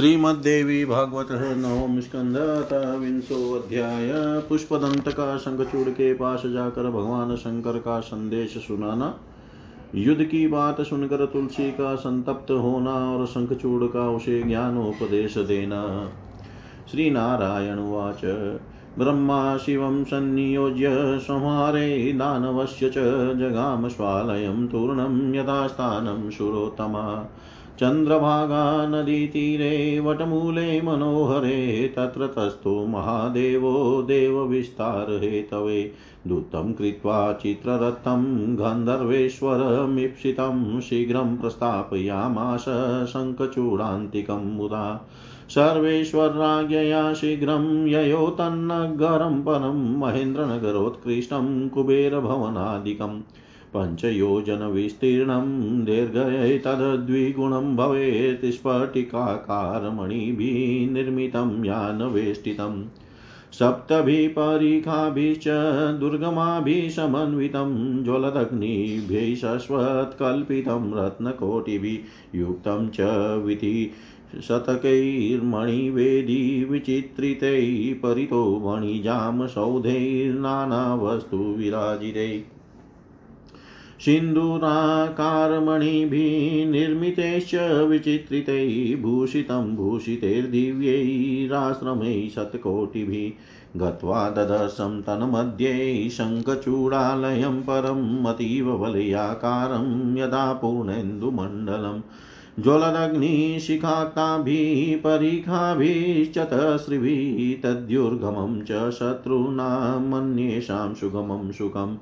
श्रीमद्देवी भागवत नवम स्कंद विंशोध्याय पुष्पदंत का शंखचूड़ के पास जाकर भगवान शंकर का संदेश सुनाना। युद्ध की बात सुनकर तुलसी का संतप्त होना और शंखचूड़ का उसे ज्ञान उपदेश देना। श्री नारायण वाच ब्रह्मा शिवं संनियोज्य संहारे दानवस्य च जगाम स्वालयं तूर्णं यथास्थानं शुरोत्तमा। चन्द्रभागा नदीतीरे वटमूले मनोहरे, तत्र तस्थो महादेवो देवविस्तारहेतवे दूतं कृत्वा चित्ररथं गन्धर्वेश्वरमीप्सितं शीघ्रं प्रस्थापयामास शङ्खचूडान्तिकं मुदा। सर्वेश्वरराज्ञया शीघ्रं ययो तन्नगरं परं महेन्द्रनगरोत्कृष्टं कुबेरभवनादिकम्। पञ्चयोजनविस्तीर्णं दीर्घैतद्विगुणं भवेत् स्फटिकाकारमणिभिः निर्मितं यानवेष्टितम् सप्तभिः परिखाभिश्च दुर्गमाभिः समन्वितं ज्वलदग्निभिः शश्वत्कल्पितं रत्नकोटिभिः युक्तं च विधि शतकैर्मणिवेदी विचित्रितैः परितो मणिजामसौधैर्नानावस्तु विराजितैः सिन्दूराकारमणिभिः निर्मितैश्च विचित्रितैः भूषितं भूषितैर्दिव्यैराश्रमैः शतकोटिभिः गत्वा ददर्शं तन्मध्ये शङ्खचूडालयं परम् अतीव वलयाकारं यदा पूर्णेन्दुमण्डलम् ज्वलदग्निशिखाक्ताभिः परिखाभिश्चतस्रिभिः तद्युर्गमं च शत्रूणामन्येषां सुगमं सुखम्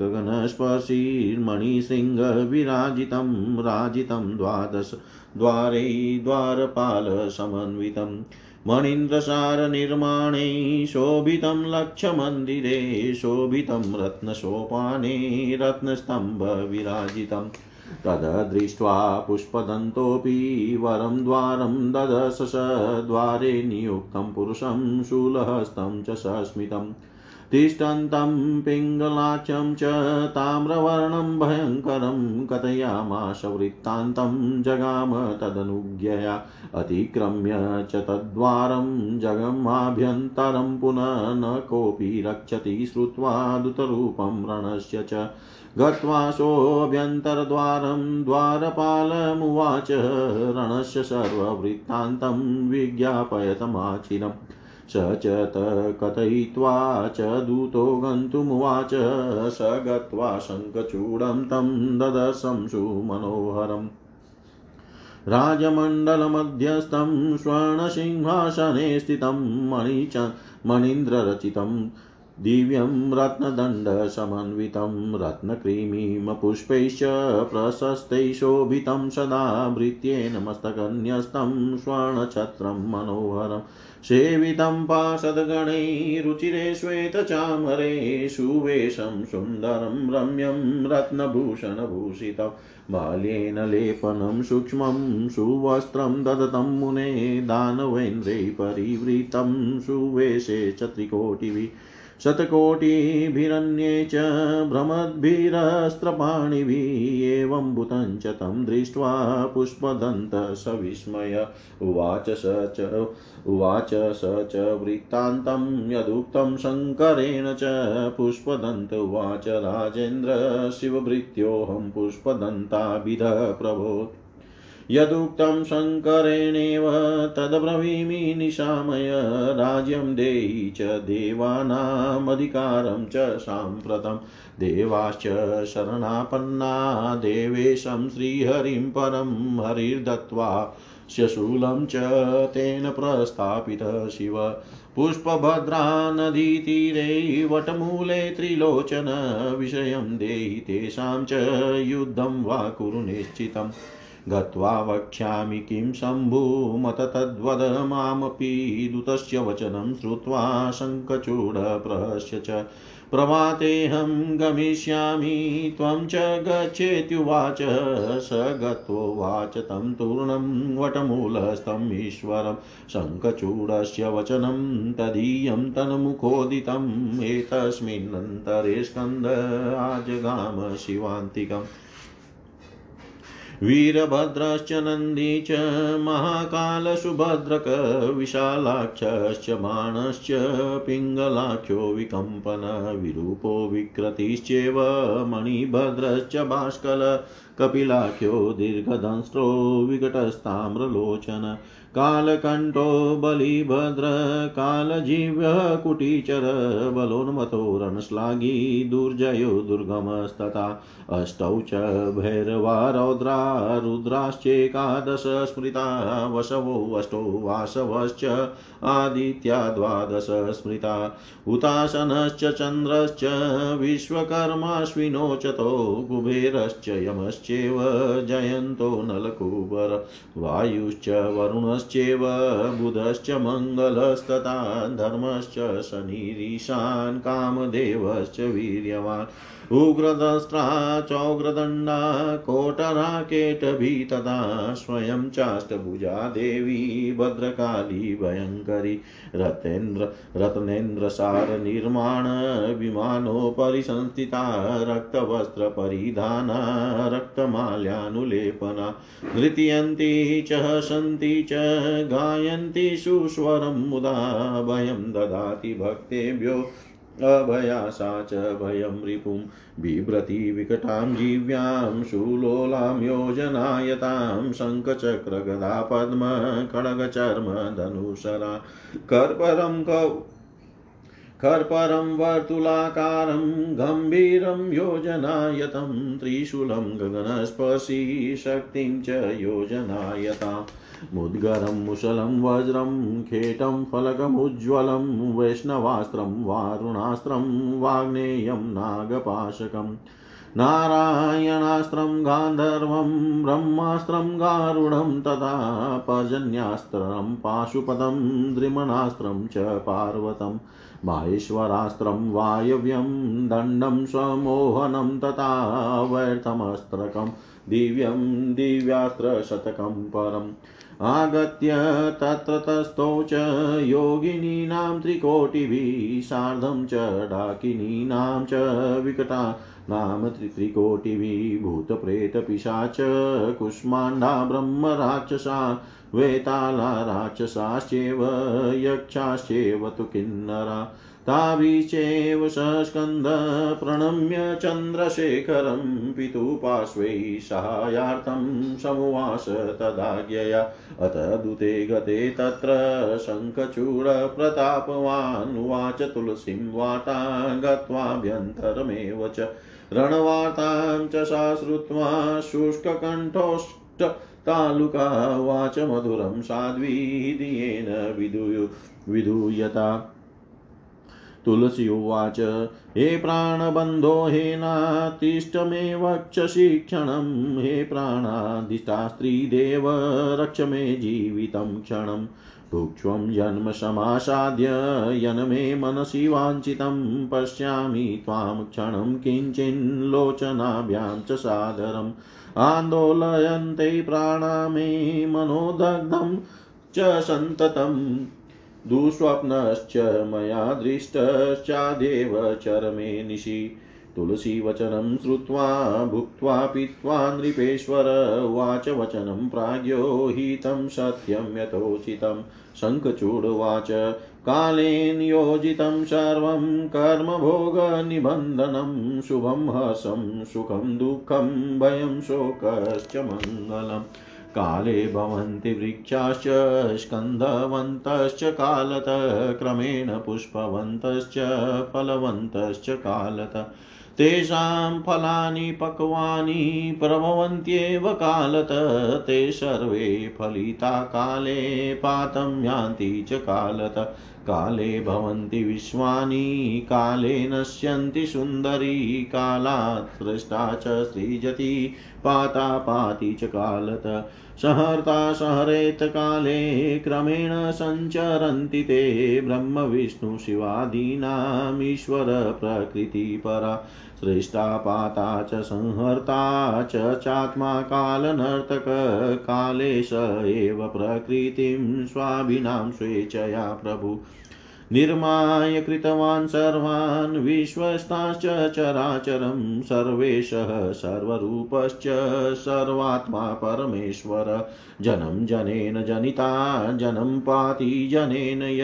गगनस्पर्शीर्मणिसिंहविराजितं राजितं द्वादश द्वारै द्वारपालसमन्वितं मणीन्द्रसारनिर्माणे शोभितं लक्षमन्दिरे शोभितं रत्नसोपाने रत्नस्तम्भविराजितम् तददृष्ट्वा पुष्पदन्तोऽपि वरं द्वारं ददशस द्वारे नियुक्तं पुरुषं शूलहस्तं च सस्मितम् तिष्ठन्तं पिङ्गलाचं च ताम्रवर्णं भयङ्करं कथयामाश वृत्तान्तं जगाम तदनुज्ञया। अतिक्रम्य च तद्वारं जगमाभ्यन्तरं पुनः न कोऽपि रक्षति श्रुत्वा दुतरूपं रणस्य च गत्वा सोऽभ्यन्तरद्वारं द्वारपालमुवाच रणस्य सर्ववृत्तान्तं विज्ञापयतमाचिरम् स च कथयित्वा च दूतो गन्तुमुवाच स गत्वा शङ्खचूडं तं ददर्शं सुमनोहरम्। राजमण्डलमध्यस्थं स्वर्णसिंहासने स्थितं मणिच मणीन्द्ररचितं दिव्यं रत्नदण्डसमन्वितं रत्नक्रीमीमपुष्पैश्च प्रशस्तैः शोभितं सदा भृत्येन मस्तकन्यस्तं स्वर्णछत्रं मनोहरम् सेवितं पार्षदगणैः रुचिरे श्वेतचामरे सुवेशं सुन्दरं रम्यं रत्नभूषणभूषितं। बाल्येन लेपनं सूक्ष्मं सुवस्त्रं ददतं मुने दानवेन्द्रै परिवृतं सुवेशे च त्रिकोटिभिः। शतकोटिभिरन्ये च भ्रमद्भिरस्त्रपाणिभिः एवं भूतं च तं दृष्ट्वा पुष्पदन्तः उवाच स च उवाच स च वृत्तान्तं यदुक्तं शङ्करेण च पुष्पदन्त उवाच राजेन्द्र शिवभृत्योऽहं पुष्पदन्ताभिधः प्रभो यदुक्तं शङ्करेणेव तद्ब्रवीमि निशामय राज्यं देहि च देवानामधिकारं च साम्प्रतं। देवाश्च शरणापन्ना, देवेशं श्रीहरिं परं हरिर्दत्त्वा शशूलं च तेन प्रस्थापितः शिव। पुष्पभद्रा वटमूले त्रिलोचन विषयं देहि तेषां च युद्धं वा कुरु निश्चितम्। गत्वा वक्ष्यामि किं शम्भुमत तद्वद मामपि दूतस्य वचनं श्रुत्वा शङ्खचूडप्रहस्य च प्रभातेऽहं गमिष्यामि, त्वं च गच्छेत्युवाच, स गत्वोवाच तं तूर्णं वटमूलस्थम् ईश्वरं। शङ्खचूडस्य वचनं तदीयं तन्मुखोदितम्, एतस्मिन्नन्तरे स्कन्द आजगाम शिवान्तिकम्। वीरभद्रश्च नन्दी च, महाकालसुभद्रक, विशालाक्षश्च बाणश्च पिङ्गलाख्यो विकम्पन, विरूपो विकृतिश्चेव, मणिभद्रश्च भास्कर कपिलाख्यो दीर्घदंस्रो विकटस्ताम्रलोचन कालकण्ठो बलिभद्र, कालजीव्यः कुटीचर बलोन्मतो रणश्लाघी, दुर्जयो दुर्गमस्तथा, अष्टौ च भैरवा, रौद्रा रुद्राश्चेकादश स्मृता वसवो अष्टौ वासवश्च, आदित्या द्वादश स्मृता हुताशनश्च चन्द्रश्च विश्वकर्माश्विनोचतो कुबेरश्च यमश्चेव, जयन्तो नलकुबर, वायुश्च वरुणश्चेव बुधश्च मङ्गलस्तथा धर्मश्च शनिरीशान् कामदेवश्च वीर्यवान्। उग्रदस्त्रा चौग्रदण्डा कोटराकेटभी तदा स्वयं चाष्टभुजा देवी, भद्रकाली भयङ्करी रतेन्द्र रत्नेन्द्रसारनिर्माण विमानोपरि संस्थिता रक्तवस्त्रपरिधाना रक्तमाल्यानुलेपना नृत्यन्ती च, हसन्ति च, गायन्ति सुस्वरं मुदा, भयं ददाति भक्तेभ्यो। अभया सा च भयं रिपुं बिभ्रति विकटां जीव्यां शूलोलां योजनायतां शङ्खचक्रगदा पद्म खड्गचर्म धनुषरा कर्परं कौ कर्परं वर्तुलाकारं गम्भीरं योजनायतं त्रिशूलं गगनस्पर्शी शक्तिं च योजनायताम् मुद्गरं, मुशलं, वज्रं, खेटं फलकमुज्ज्वलं वैष्णवास्त्रं, वारुणास्त्रं, वाग्नेयं नागपाशकम् नारायणास्त्रं, गान्धर्वं, ब्रह्मास्त्रं गारुडं तथा पर्जन्यास्त्रं, पाशुपदं, द्रिमणास्त्रं च पार्वतम् माहेश्वरास्त्रं वायव्यं, दण्डं, स्वमोहनं, तथा व्यर्थमस्त्रकं दिव्यं, दिव्यास्त्रशतकं परम्। आगत्य तत्र तस्थौ च योगिनीनां त्रिकोटिभिः, सार्धं च डाकिनीनां च विकटा नाम त्रिकोटिभिः भूतप्रेतपिशाच कुष्माण्डा, ब्रह्मराक्षसा, वेताला, राक्षसाश्चेव, यक्षाश्चेव तु किन्नरा। ताभिश्चैव सस्कन्द प्रणम्य चन्द्रशेखरं पितुपार्श्वै सहायार्थं समुवास तदाज्ञया। अथ दूते गते तत्र शङ्खचूडप्रतापवान् उवाच तुलसीं वार्ता गत्वाभ्यन्तरमेव च। रणवार्तां च सा श्रुत्वा शुष्ककण्ठोष्ट तालुका वाच मधुरं साध्वीदियेन विधूय विधूयता तुलसी उवाच हे प्राणबन्धो, हे नातिष्ठमे वक्षसि क्षणं। हे प्राणाधिष्ठास्त्रीदेव रक्ष मे जीवितं क्षणं। भुक्ष्वं जन्म समासाद्य यन्मे मनसि वाञ्छितं। पश्यामि त्वां क्षणं किञ्चिल्लोचनाभ्यां च सादरम् आन्दोलयन्ते प्राणा मे, मनोदग्धं च सन्ततम् दुःस्वप्नश्च मया दृष्टश्चादेव चरमे निशि। तुलसीवचनं श्रुत्वा, भुक्त्वा, पीत्वा, नृपेश्वर उवाच वचनं प्राज्ञो हितं सत्यं यथोचितं। शङ्खचूडुवाच, कालेन योजितं सर्वं कर्मभोगनिबन्धनं शुभं हर्षं सुखं दुःखं, भयं शोकश्च मङ्गलम्। काले भवन्ति वृक्षाश्च स्कन्धवन्तश्च कालत, क्रमेण पुष्पवन्तश्च फलवन्तश्च कालत। तेषां फलानि पक्वानि प्रभवन्त्येव कालत, ते सर्वे फलिता काले पातं यान्ति च कालत। काले भवन्ति विश्वानि, काले नश्यन्ति सुन्दरी, कालात् सृष्टा च सृजति पाता पाति च कालत। सहर्ता सहरेत काले क्रमेण सञ्चरन्ति ते ब्रह्मविष्णुशिवादीनामीश्वर प्रकृतिपरा। सृष्टा पाता च, संहर्ता च चात्मा कालनर्तक काले स एव प्रकृतिं स्वाभिनां स्वेच्छया प्रभु। निर्माय कृतवान् सर्वान्, विश्वस्ताश्च चराचरं सर्वेशः, सर्वरूपश्च सर्वात्मा परमेश्वर। जनं जनेन जनिता जनं पाति जनेन य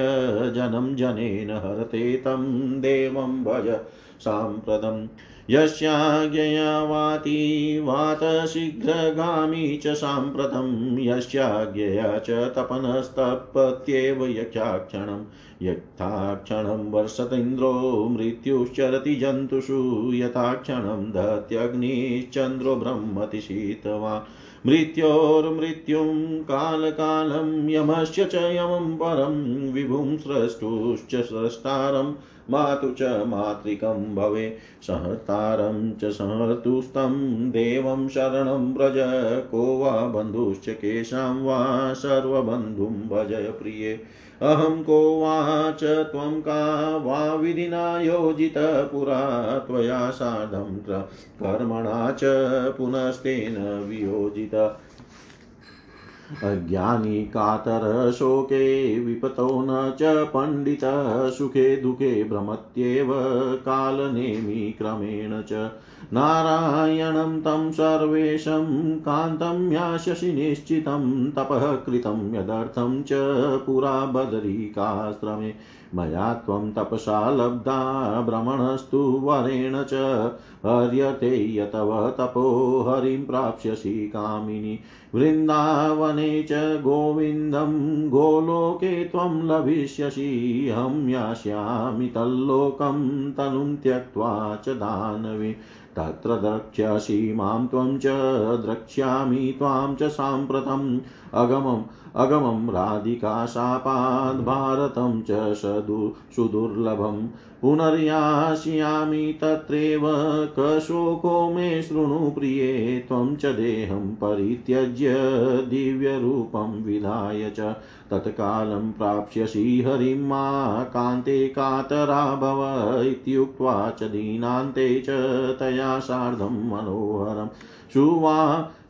जनं जनेन हरते तं देवं भज। साम्प्रतम् यस्याज्ञया वाति वातशीघ्रगामी च साम्प्रतं यस्याज्ञया च तपनस्तपत्येव यक्षाक्षणं यथाक्षणं वर्षतीन्द्रो मृत्युश्चरति जन्तुषु, यथाक्षणं दत्यग्निश्चन्द्रो ब्रह्मति शीतवान् मृत्योर्मृत्युं कालकालं यमस्य च यमं परं विभुं स्रष्टुश्च स्रष्टारं, मातु च मातृकं भवे सहर्तारं च सहर्तुस्तं, देवं शरणं व्रज, को वा बन्धुश्च केषां वा सर्वबन्धुं भजय प्रिये। अहं को वाच त्वं का वा विधिना योजितपुरा त्वया सार्धं कर्मणा च पुनस्तेन वियोजित। अज्ञानी कातर शोके विपतो न च पण्डितः सुखे दुःखे भ्रमत्येव कालनेमि क्रमेण च। नारायणं तं सर्वेशं कान्तं यास्यसि निश्चितं तपः कृतं यदर्थं च पुरा बदरीकाश्रमे मया त्वं तपसा लब्धा भ्रमणस्तु वरेण च। हर्यते यतव तपो हरिं प्राप्स्यसि कामिनि। वृन्दावने च गोविन्दं, गोलोके त्वं लभिष्यसि। अहं यास्यामि तल्लोकं, तनुं त्यक्त्वा च दानवे। तत्र द्रक्ष्यसि माँ त्वं च, द्रक्ष्यामि त्वां च साम्प्रतम्। अगमम् अगमं राधिकाशापाद् भारतं च सदु सुदुर्लभम् पुनर्यास्यामि तत्रैव कशोको मे शृणु प्रिये त्वं च देहं परित्यज्य दिव्यरूपं विधाय च तत्कालं प्राप्स्यसि हरिं मा कान्ते कातरा भव इत्युक्त्वा च दीनान्ते च तया सार्धं मनोहरं सुवा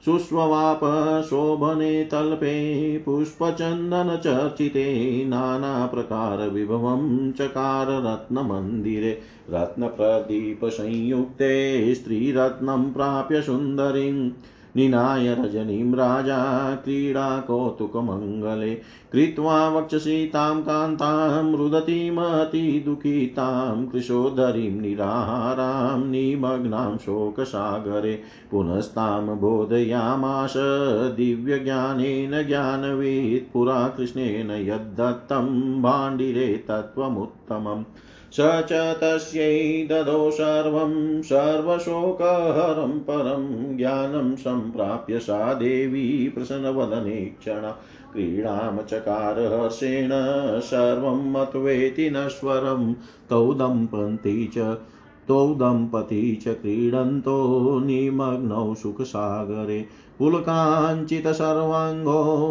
शुष्ववाप शोभने तल्पे पुष्पचन्दनचर्चिते नानाप्रकारविभवं चकार रत्नमन्दिरे। रत्नप्रदीपसंयुक्ते स्त्रीरत्नं प्राप्य सुन्दरीम् निनाय रजनीं राजा क्रीडाकौतुकमङ्गले कृत्वा वक्षसि तां कान्तां रुदतीमतिदुःखितां कृशोदरीं निराहारां निमग्नां शोकसागरे पुनस्तां बोधयामास दिव्यज्ञानेन ज्ञानवीत् पुरा कृष्णेन यद्दत्तं भाण्डिरे तत्त्वमुत्तमम् स च तस्यै ददौ सर्वं सर्वशोकहरं परं ज्ञानं सम्प्राप्य सा देवी प्रसन्नवदने क्षणा क्रीडां चकार हर्षेण सर्वं मत्वेति नश्वरं तौ दम्पती च तौ दम्पती च क्रीडन्तो निमग्नौ सुखसागरे। पुलकाञ्चितसर्वाङ्गो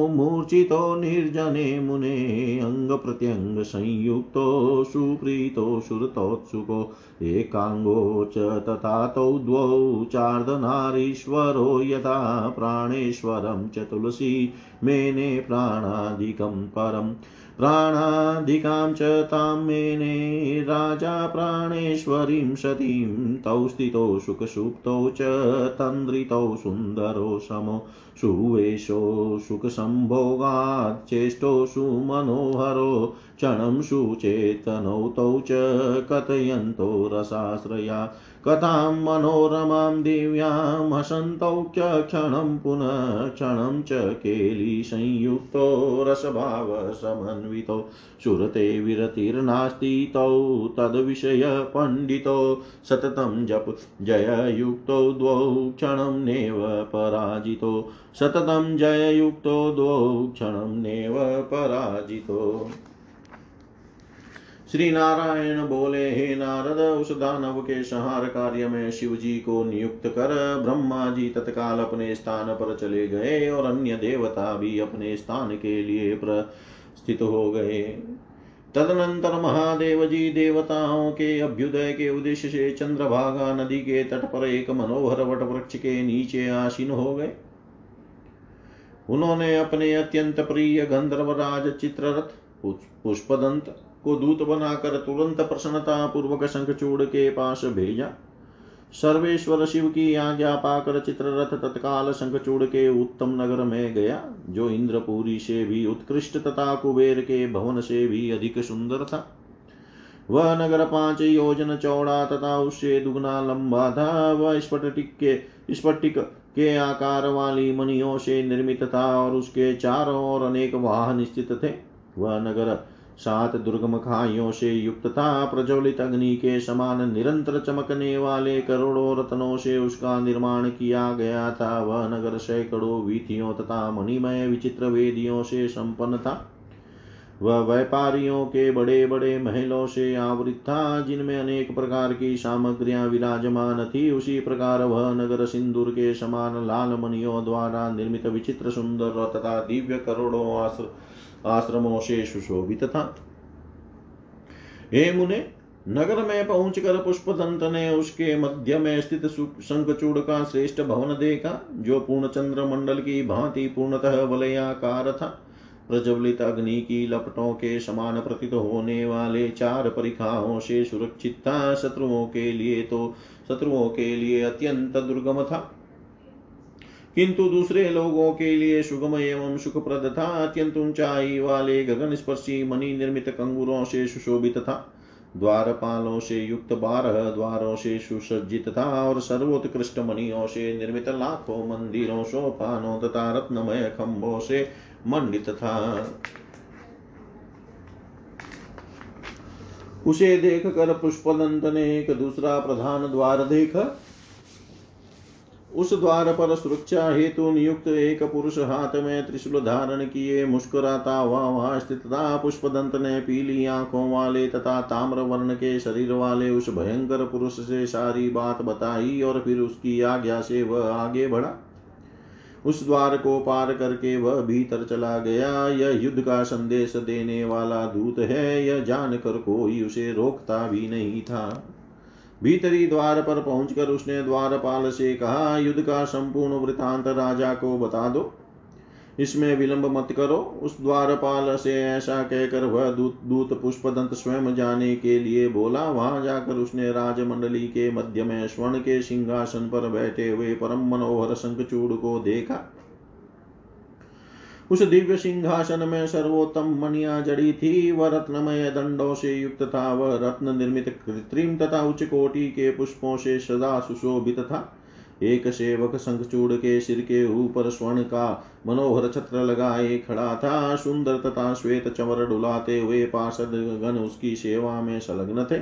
मूर्छितो निर्जने मुने अङ्गप्रत्यङ्गसंयुक्तो सुप्रीतो सुरतोत्सुको। एकाङ्गो च तथा तौ द्वौ चार्धनारीश्वरो यथा प्राणेश्वरं च तुलसी मेने प्राणादिकं परम्। प्राणाधिकां च तां मेने राजा प्राणेश्वरीं सतीं, तौ स्थितौ सुखसुप्तौ च तन्द्रितौ सुन्दरो समो। सुवेशो सुखसम्भोगाच्चेष्टो सुमनोहरो क्षणं सुचेतनौ तौ च कथयन्तो रसाश्रया। कथां मनोरमां दिव्यां च क्षणं पुनः क्षणं च केलिसंयुक्तो रसभावसमन्वितो। सुरते विरतिर्नास्ति तौ तद्विषयपण्डितो। सततं जप जययुक्तो द्वौ क्षणं नेव पराजितो। सततं जययुक्तो द्वौ क्षणं नेव पराजितो। श्री नारायण बोले, हे नारद, उस दानव के संहार कार्य में शिव जी को नियुक्त कर ब्रह्मा जी तत्काल अपने स्थान पर चले गए और अन्य देवता भी अपने स्थान के लिए प्रस्थित हो गए। तदनंतर महादेव जी देवताओं के अभ्युदय के उद्देश्य से चंद्रभागा नदी के तट पर एक मनोहर वट वृक्ष के नीचे आसीन हो गए। उन्होंने अपने अत्यंत प्रिय गंधर्वराज चित्ररथ, पुष्पदंत को दूत बनाकर तुरंत प्रसन्नता पूर्वक शंखचूड़ के पास भेजा। सर्वेश्वर शिव की आज्ञा पाकर चित्ररथ तत्काल शंखचूड़ के उत्तम नगर में गया, जो इंद्रपुरी से भी उत्कृष्ट तथा कुबेर के भवन से भी अधिक सुंदर था। वह नगर पाँच योजन चौड़ा तथा उससे दुगना लंबा था। वह स्फटिक के स्फटिक के आकार वाली मणियों से निर्मित था और उसके चारों ओर अनेक वाहन स्थित थे। वह नगर सात दुर्गम खाइयों से युक्त था प्रज्वलित अग्नि के समान निरंतर चमकने वाले करोड़ों रत्नों से उसका निर्माण किया गया था। वह नगर सैकड़ों वीथियों तथा मणिमय विचित्र वेदियों से संपन्न था। वह व्यापारियों के बड़े बड़े महलों से आवृत था जिनमें अनेक प्रकार की सामग्रियाँ विराजमान थी। उसी प्रकार वह नगर सिंदूर के समान लाल मणियों द्वारा निर्मित विचित्र सुंदर तथा दिव्य करोड़ों आश्र, आश्रमों से सुशोभित था। हे मुने नगर में पहुंचकर पुष्पदंत ने उसके मध्य में स्थित शंखचूड़ का श्रेष्ठ भवन देखा जो पूर्ण चंद्र मंडल की भांति पूर्णतः वलयाकार था। प्रज्वलित अग्नि की लपटों के समान प्रतीत होने वाले चार परिखाओं से सुरक्षित था शत्रुओं के लिए तो शत्रुओं के लिए अत्यंत दुर्गम था। किंतु दूसरे लोगों के लिए सुगम एवं सुखप्रद था। अत्यंत ऊंचाई वाले गगन स्पर्शी मणि निर्मित कंगुरों से सुशोभित था। द्वारपालों से युक्त बारह द्वारों से सुसज्जित था और सर्वोत्कृष्ट मणियों से निर्मित लाखों मंदिरों, सोपानों तथा रत्नमय खंभों से मंडित था। उसे देख कर पुष्पदंत ने एक दूसरा प्रधान द्वार देखा। उस द्वार पर सुरक्षा हेतु नियुक्त एक पुरुष हाथ में त्रिशूल धारण किए मुस्कुराता हुआ, वहाँ स्थित था। पुष्पदंत ने पीली आँखों वाले तथा ताम्र वर्ण के शरीर वाले उस भयंकर पुरुष से सारी बात बताई और फिर उसकी आज्ञा से वह आगे बढ़ा। उस द्वार को पार करके वह भीतर चला गया। यह युद्ध का संदेश देने वाला दूत है, यह जानकर कोई उसे रोकता भी नहीं था। भीतरी द्वार पर पहुंचकर उसने द्वारपाल से कहा, युद्ध का संपूर्ण वृतांत राजा को बता दो। इसमें विलंब मत करो। उस द्वारपाल से ऐसा कहकर वह दूत दूत पुष्पदंत स्वयं जाने के लिए बोला। वहाँ जाकर उसने राजमंडली के मध्य में स्वर्ण के सिंहासन पर बैठे हुए परम मनोहर शंखचूड़ को देखा। उस दिव्य सिंहासन में सर्वोत्तम मणिया जड़ी थी। वह रत्नमय दंडों से युक्त था। वह रत्न निर्मित कृत्रिम तथा उच्च कोटि के पुष्पों से सदा सुशोभित था। एक सेवक शंखचूड़ के सिर के ऊपर स्वर्ण का मनोहर छत्र लगाए खड़ा था। सुंदर तथा श्वेत चवर डुलाते हुए पार्षद गण उसकी सेवा में संलग्न थे।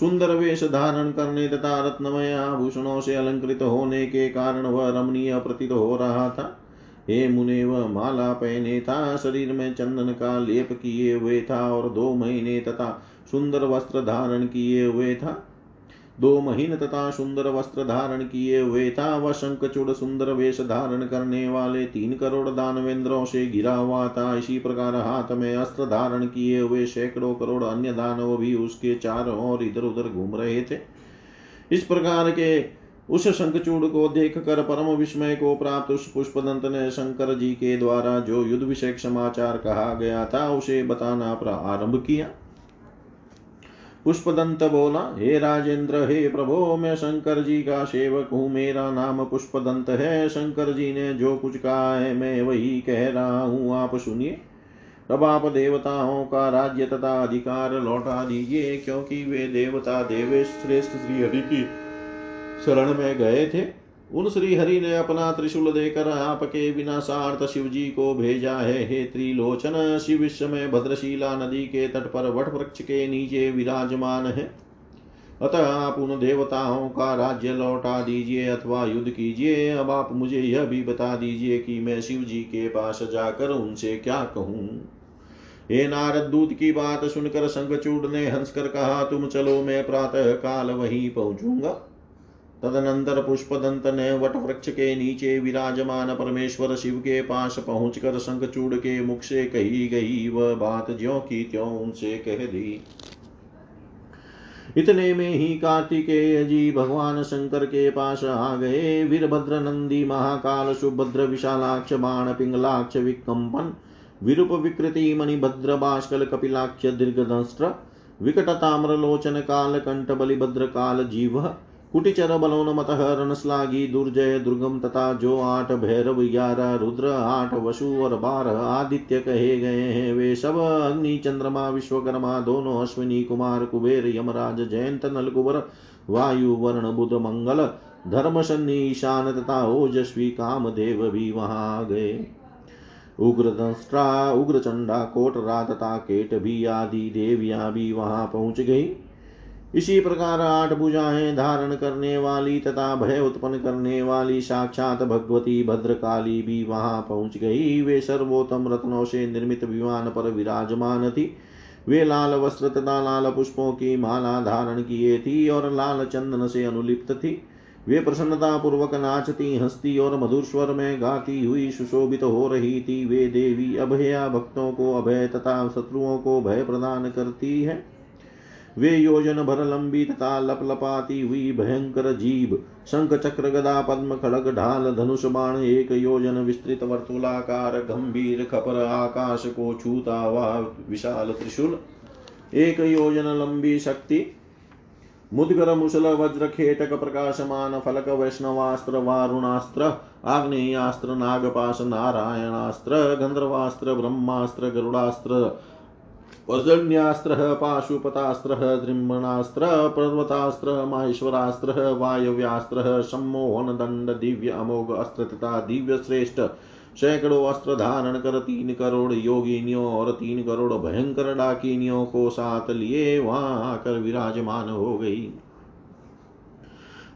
सुंदर वेश धारण करने तथा रत्नमय आभूषणों से अलंकृत होने के कारण वह रमणीय प्रतीत हो रहा था। हे मुने, वह माला पहने था, शरीर में चंदन का लेप किए हुए था और दो महीने तथा सुंदर वस्त्र धारण किए हुए था। दो महीन तथा सुंदर वस्त्र धारण किए हुए था। वह शंखचूड़ सुंदर वेश धारण करने वाले तीन करोड़ दानवेंद्रों से घिरा हुआ था। इसी प्रकार हाथ में अस्त्र धारण किए हुए सैकड़ों करोड़ अन्य दानव भी उसके चारों ओर इधर उधर घूम रहे थे। इस प्रकार के उस शंखचूड़ को देख कर परम विस्मय को प्राप्त उस पुष्पदंत ने शंकर जी के द्वारा जो युद्ध विषय समाचार कहा गया था, उसे बताना प्रारंभ किया। पुष्पदंत बोला हे राजेंद्र, हे प्रभो, मैं शंकर जी का सेवक हूँ, मेरा नाम पुष्पदंत है शंकर जी ने जो कुछ कहा है, मैं वही कह रहा हूँ, आप सुनिए। तब आप देवताओं का राज्य तथा अधिकार लौटा दीजिए, क्योंकि वे देवता देवेश श्रेष्ठ श्री हरि की शरण में गए थे। उन श्री हरि ने अपना त्रिशूल देकर आपके विनाशार्थ शिव जी को भेजा है। हे त्रिलोचन, शिव इस समय भद्रशीला नदी के तट पर वट वृक्ष के नीचे विराजमान है। अतः आप उन देवताओं का राज्य लौटा दीजिए अथवा युद्ध कीजिए। अब आप मुझे यह भी बता दीजिए कि मैं शिव जी के पास जाकर उनसे क्या कहूँ। हे नारद, दूत की बात सुनकर संगचूड ने हंसकर कहा, तुम चलो, मैं प्रातः काल वहीं पहुंचूँगा। तदनंतर पुष्पदंत ने वट वृक्ष के नीचे विराजमान परमेश्वर शिव के पास पहुंचकर शंखचूड़ के मुख से कही गई वह बात ज्यो की त्यों उनसे कह दी। इतने में ही कार्तिकेय जी भगवान शंकर के पास आ गए। वीरभद्र नंदी महाकाल सुभद्र विशालाक्ष बाण पिंगलाक्ष विकम्पन विरूप विकृति मणिभद्र भास्कल कपिलाक्ष दीर्घदंष्ट्र विकटताम्रलोचन काल कंठ बलिभद्र काल जीव कुटिचर बलोन्मत रणश्लाघी दुर्जय दुर्गम तथा जो आठ भैरव ग्यारह रुद्र आठ वसु और बारह आदित्य कहे गए हैं, वे सब अग्नि, चंद्रमा, विश्वकर्मा, दोनों अश्विनी, कुमार, कुबेर, यमराज, जयंत, नलकुबर, वायु, वर्ण, बुध, मंगल धर्म ईशान तथा ओजस्वी, कामदेव भी वहाँ गए। उग्र दंष्ट्रा उग्र चंडा कोटरा तथा केट भी आदि देवियाँ भी वहाँ पहुँच गई। इसी प्रकार आठ भुजाएँ धारण करने वाली तथा भय उत्पन्न करने वाली साक्षात भगवती भद्रकाली भी वहाँ पहुँच गई। वे सर्वोत्तम रत्नों से निर्मित विमान पर विराजमान थी। वे लाल वस्त्र तथा लाल पुष्पों की माला धारण किए थी और लाल चंदन से अनुलिप्त थी। वे प्रसन्नता पूर्वक नाचती, हंसती और मधुर स्वर में गाती हुई सुशोभित तो हो रही थी। वे देवी अभया भक्तों को अभय तथा शत्रुओं को भय प्रदान करती है। वे योजन भर लंबी तथा लपलपाती हुई भयंकर जीव, शंख चक्र, गदा, पद्म, खड़ग, ढाल, धनुष, बाण, एक योजन, विस्तृत वर्तुलाकार, गंभीर खपर, आकाश को छूता हुआ विशाल त्रिशूल। एक योजन लंबी शक्ति मुद्गर मुसल, वज्र, खेटक, प्रकाशमान, फलक वैष्णवास्त्र वारुणास्त्र आग्नेयास्त्र नागपाश, नारायणास्त्र, गंधर्वास्त्र, ब्रह्मास्त्र, गरुड़ास्त्र वज्रण्यास्त्र पाशुपतास्त्र पर्वतास्त्र, माहेश्वरास्त्र, वायव्यास्त्र सम्मोहन दंड दिव्य अमोघ अस्त्र तथा दिव्य श्रेष्ठ सैकड़ों अस्त्र धारण कर तीन करोड़ योगिनियों और तीन करोड़ भयंकर डाकिनियों को साथ लिए वहाँ आकर विराजमान हो गई।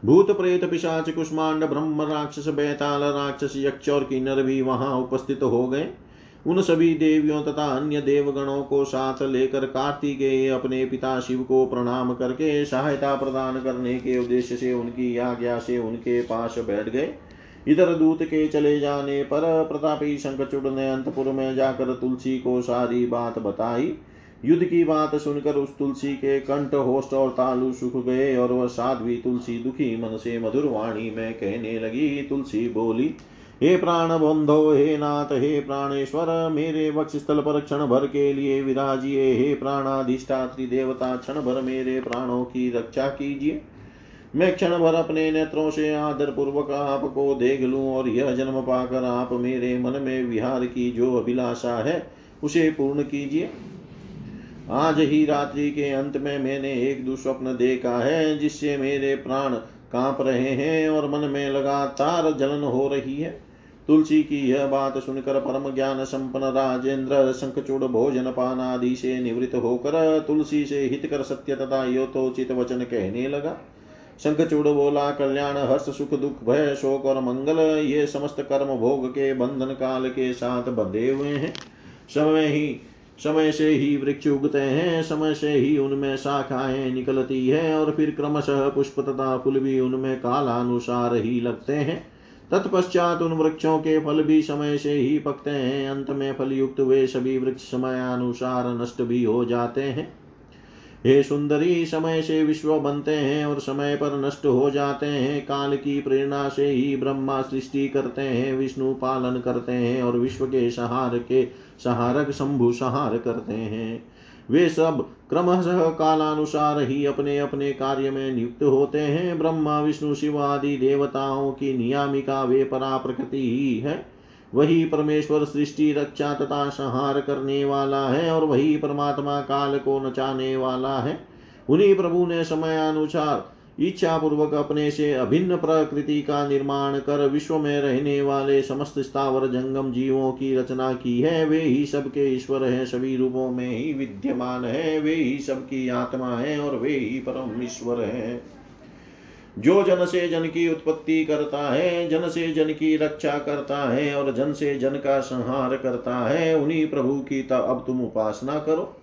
भूत प्रेत पिशाच कुष्मांड ब्रह्म राक्षस बैताल राक्षस यक्ष और किन्नर भी वहाँ उपस्थित हो गए। उन सभी देवियों तथा अन्य देवगणों को साथ लेकर कार्तिकेय अपने पिता शिव को प्रणाम करके सहायता प्रदान करने के उद्देश्य से उनकी आज्ञा से उनके पास बैठ गए। इधर दूत के चले जाने पर प्रतापी शंखचूड ने अंतपुर में जाकर तुलसी को सारी बात बताई। युद्ध की बात सुनकर उस तुलसी के कंठ होस्ट और तालु सुख गए और वह साध्वी तुलसी दुखी मन से मधुर वाणी में कहने लगी। तुलसी बोली हे प्राण बंधो, हे नाथ, हे प्राणेश्वर, मेरे वक्ष स्थल पर क्षण भर के लिए विराजिए। हे प्राणाधिष्ठात्री देवता, क्षण भर मेरे प्राणों की रक्षा कीजिए। मैं क्षण भर अपने नेत्रों से आदर पूर्वक आपको देख लूँ और यह जन्म पाकर आप मेरे मन में विहार की जो अभिलाषा है, उसे पूर्ण कीजिए। आज ही रात्रि के अंत में मैंने एक दुस्वप्न देखा है, जिससे मेरे प्राण काँप रहे हैं और मन में लगातार जलन हो रही है। तुलसी की यह बात सुनकर परम ज्ञान संपन्न राजेंद्र शंखचूड़ भोजन पान आदि से निवृत्त होकर तुलसी से हित कर सत्य तथा योतोचित वचन कहने लगा। शंखचूड़ बोला, कल्याण, हर्ष, सुख, दुख, भय, शोक और मंगल, ये समस्त कर्म भोग के बंधन काल के साथ बंधे हुए हैं। समय ही, समय से ही वृक्ष उगते हैं, समय से ही उनमें शाखाएँ निकलती है और फिर क्रमशः पुष्प तथा फूल भी उनमें कालानुसार ही लगते हैं। तत्पश्चात उन वृक्षों के फल भी समय से ही पकते हैं। अंत में फल युक्त वे सभी वृक्ष समयानुसार नष्ट भी हो जाते हैं। हे सुंदरी, समय से विश्व बनते हैं और समय पर नष्ट हो जाते हैं। काल की प्रेरणा से ही ब्रह्मा सृष्टि करते हैं, विष्णु पालन करते हैं और विश्व के सहार के सहारक शंभु सहार करते हैं। वे सब क्रमशः कालानुसार ही अपने अपने कार्य में नियुक्त होते हैं। ब्रह्मा, विष्णु, शिव आदि देवताओं की नियामिका वे परा प्रकृति ही है। वही परमेश्वर सृष्टि, रक्षा तथा संहार करने वाला है और वही परमात्मा काल को नचाने वाला है। उन्हीं प्रभु ने समय अनुसार इच्छा पूर्वक अपने से अभिन्न प्रकृति का निर्माण कर विश्व में रहने वाले समस्त स्थावर जंगम जीवों की रचना की है। वे ही सबके ईश्वर हैं, सभी रूपों में ही विद्यमान है। वे ही सबकी आत्मा है और वे ही परम ईश्वर है। जो जन से जन की उत्पत्ति करता है, जन से जन की रक्षा करता है और जन से जन का संहार करता है, उन्हीं प्रभु की तब अब तुम उपासना करो।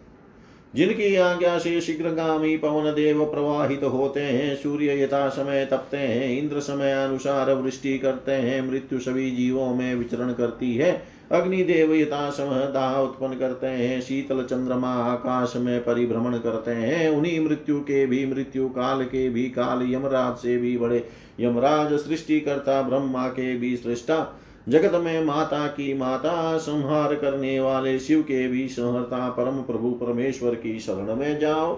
जिनकी आज्ञा से शीघ्रगामी पवन देव प्रवाहित होते हैं, सूर्य यथा समय तपते हैं, इंद्र समय अनुसार वृष्टि करते हैं, मृत्यु सभी जीवों में विचरण करती है। अग्निदेव यथा समय दाह उत्पन्न करते हैं, शीतल चंद्रमा आकाश में परिभ्रमण करते हैं। उन्हीं मृत्यु के भी, मृत्यु काल के भी, काल यमराज से भी बड़े। यमराज सृष्टि करता ब्रह्मा के भी सृष्टा। जगत में माता की माता संहार करने वाले शिव के भी संहरता परम प्रभु परमेश्वर की शरण में जाओ।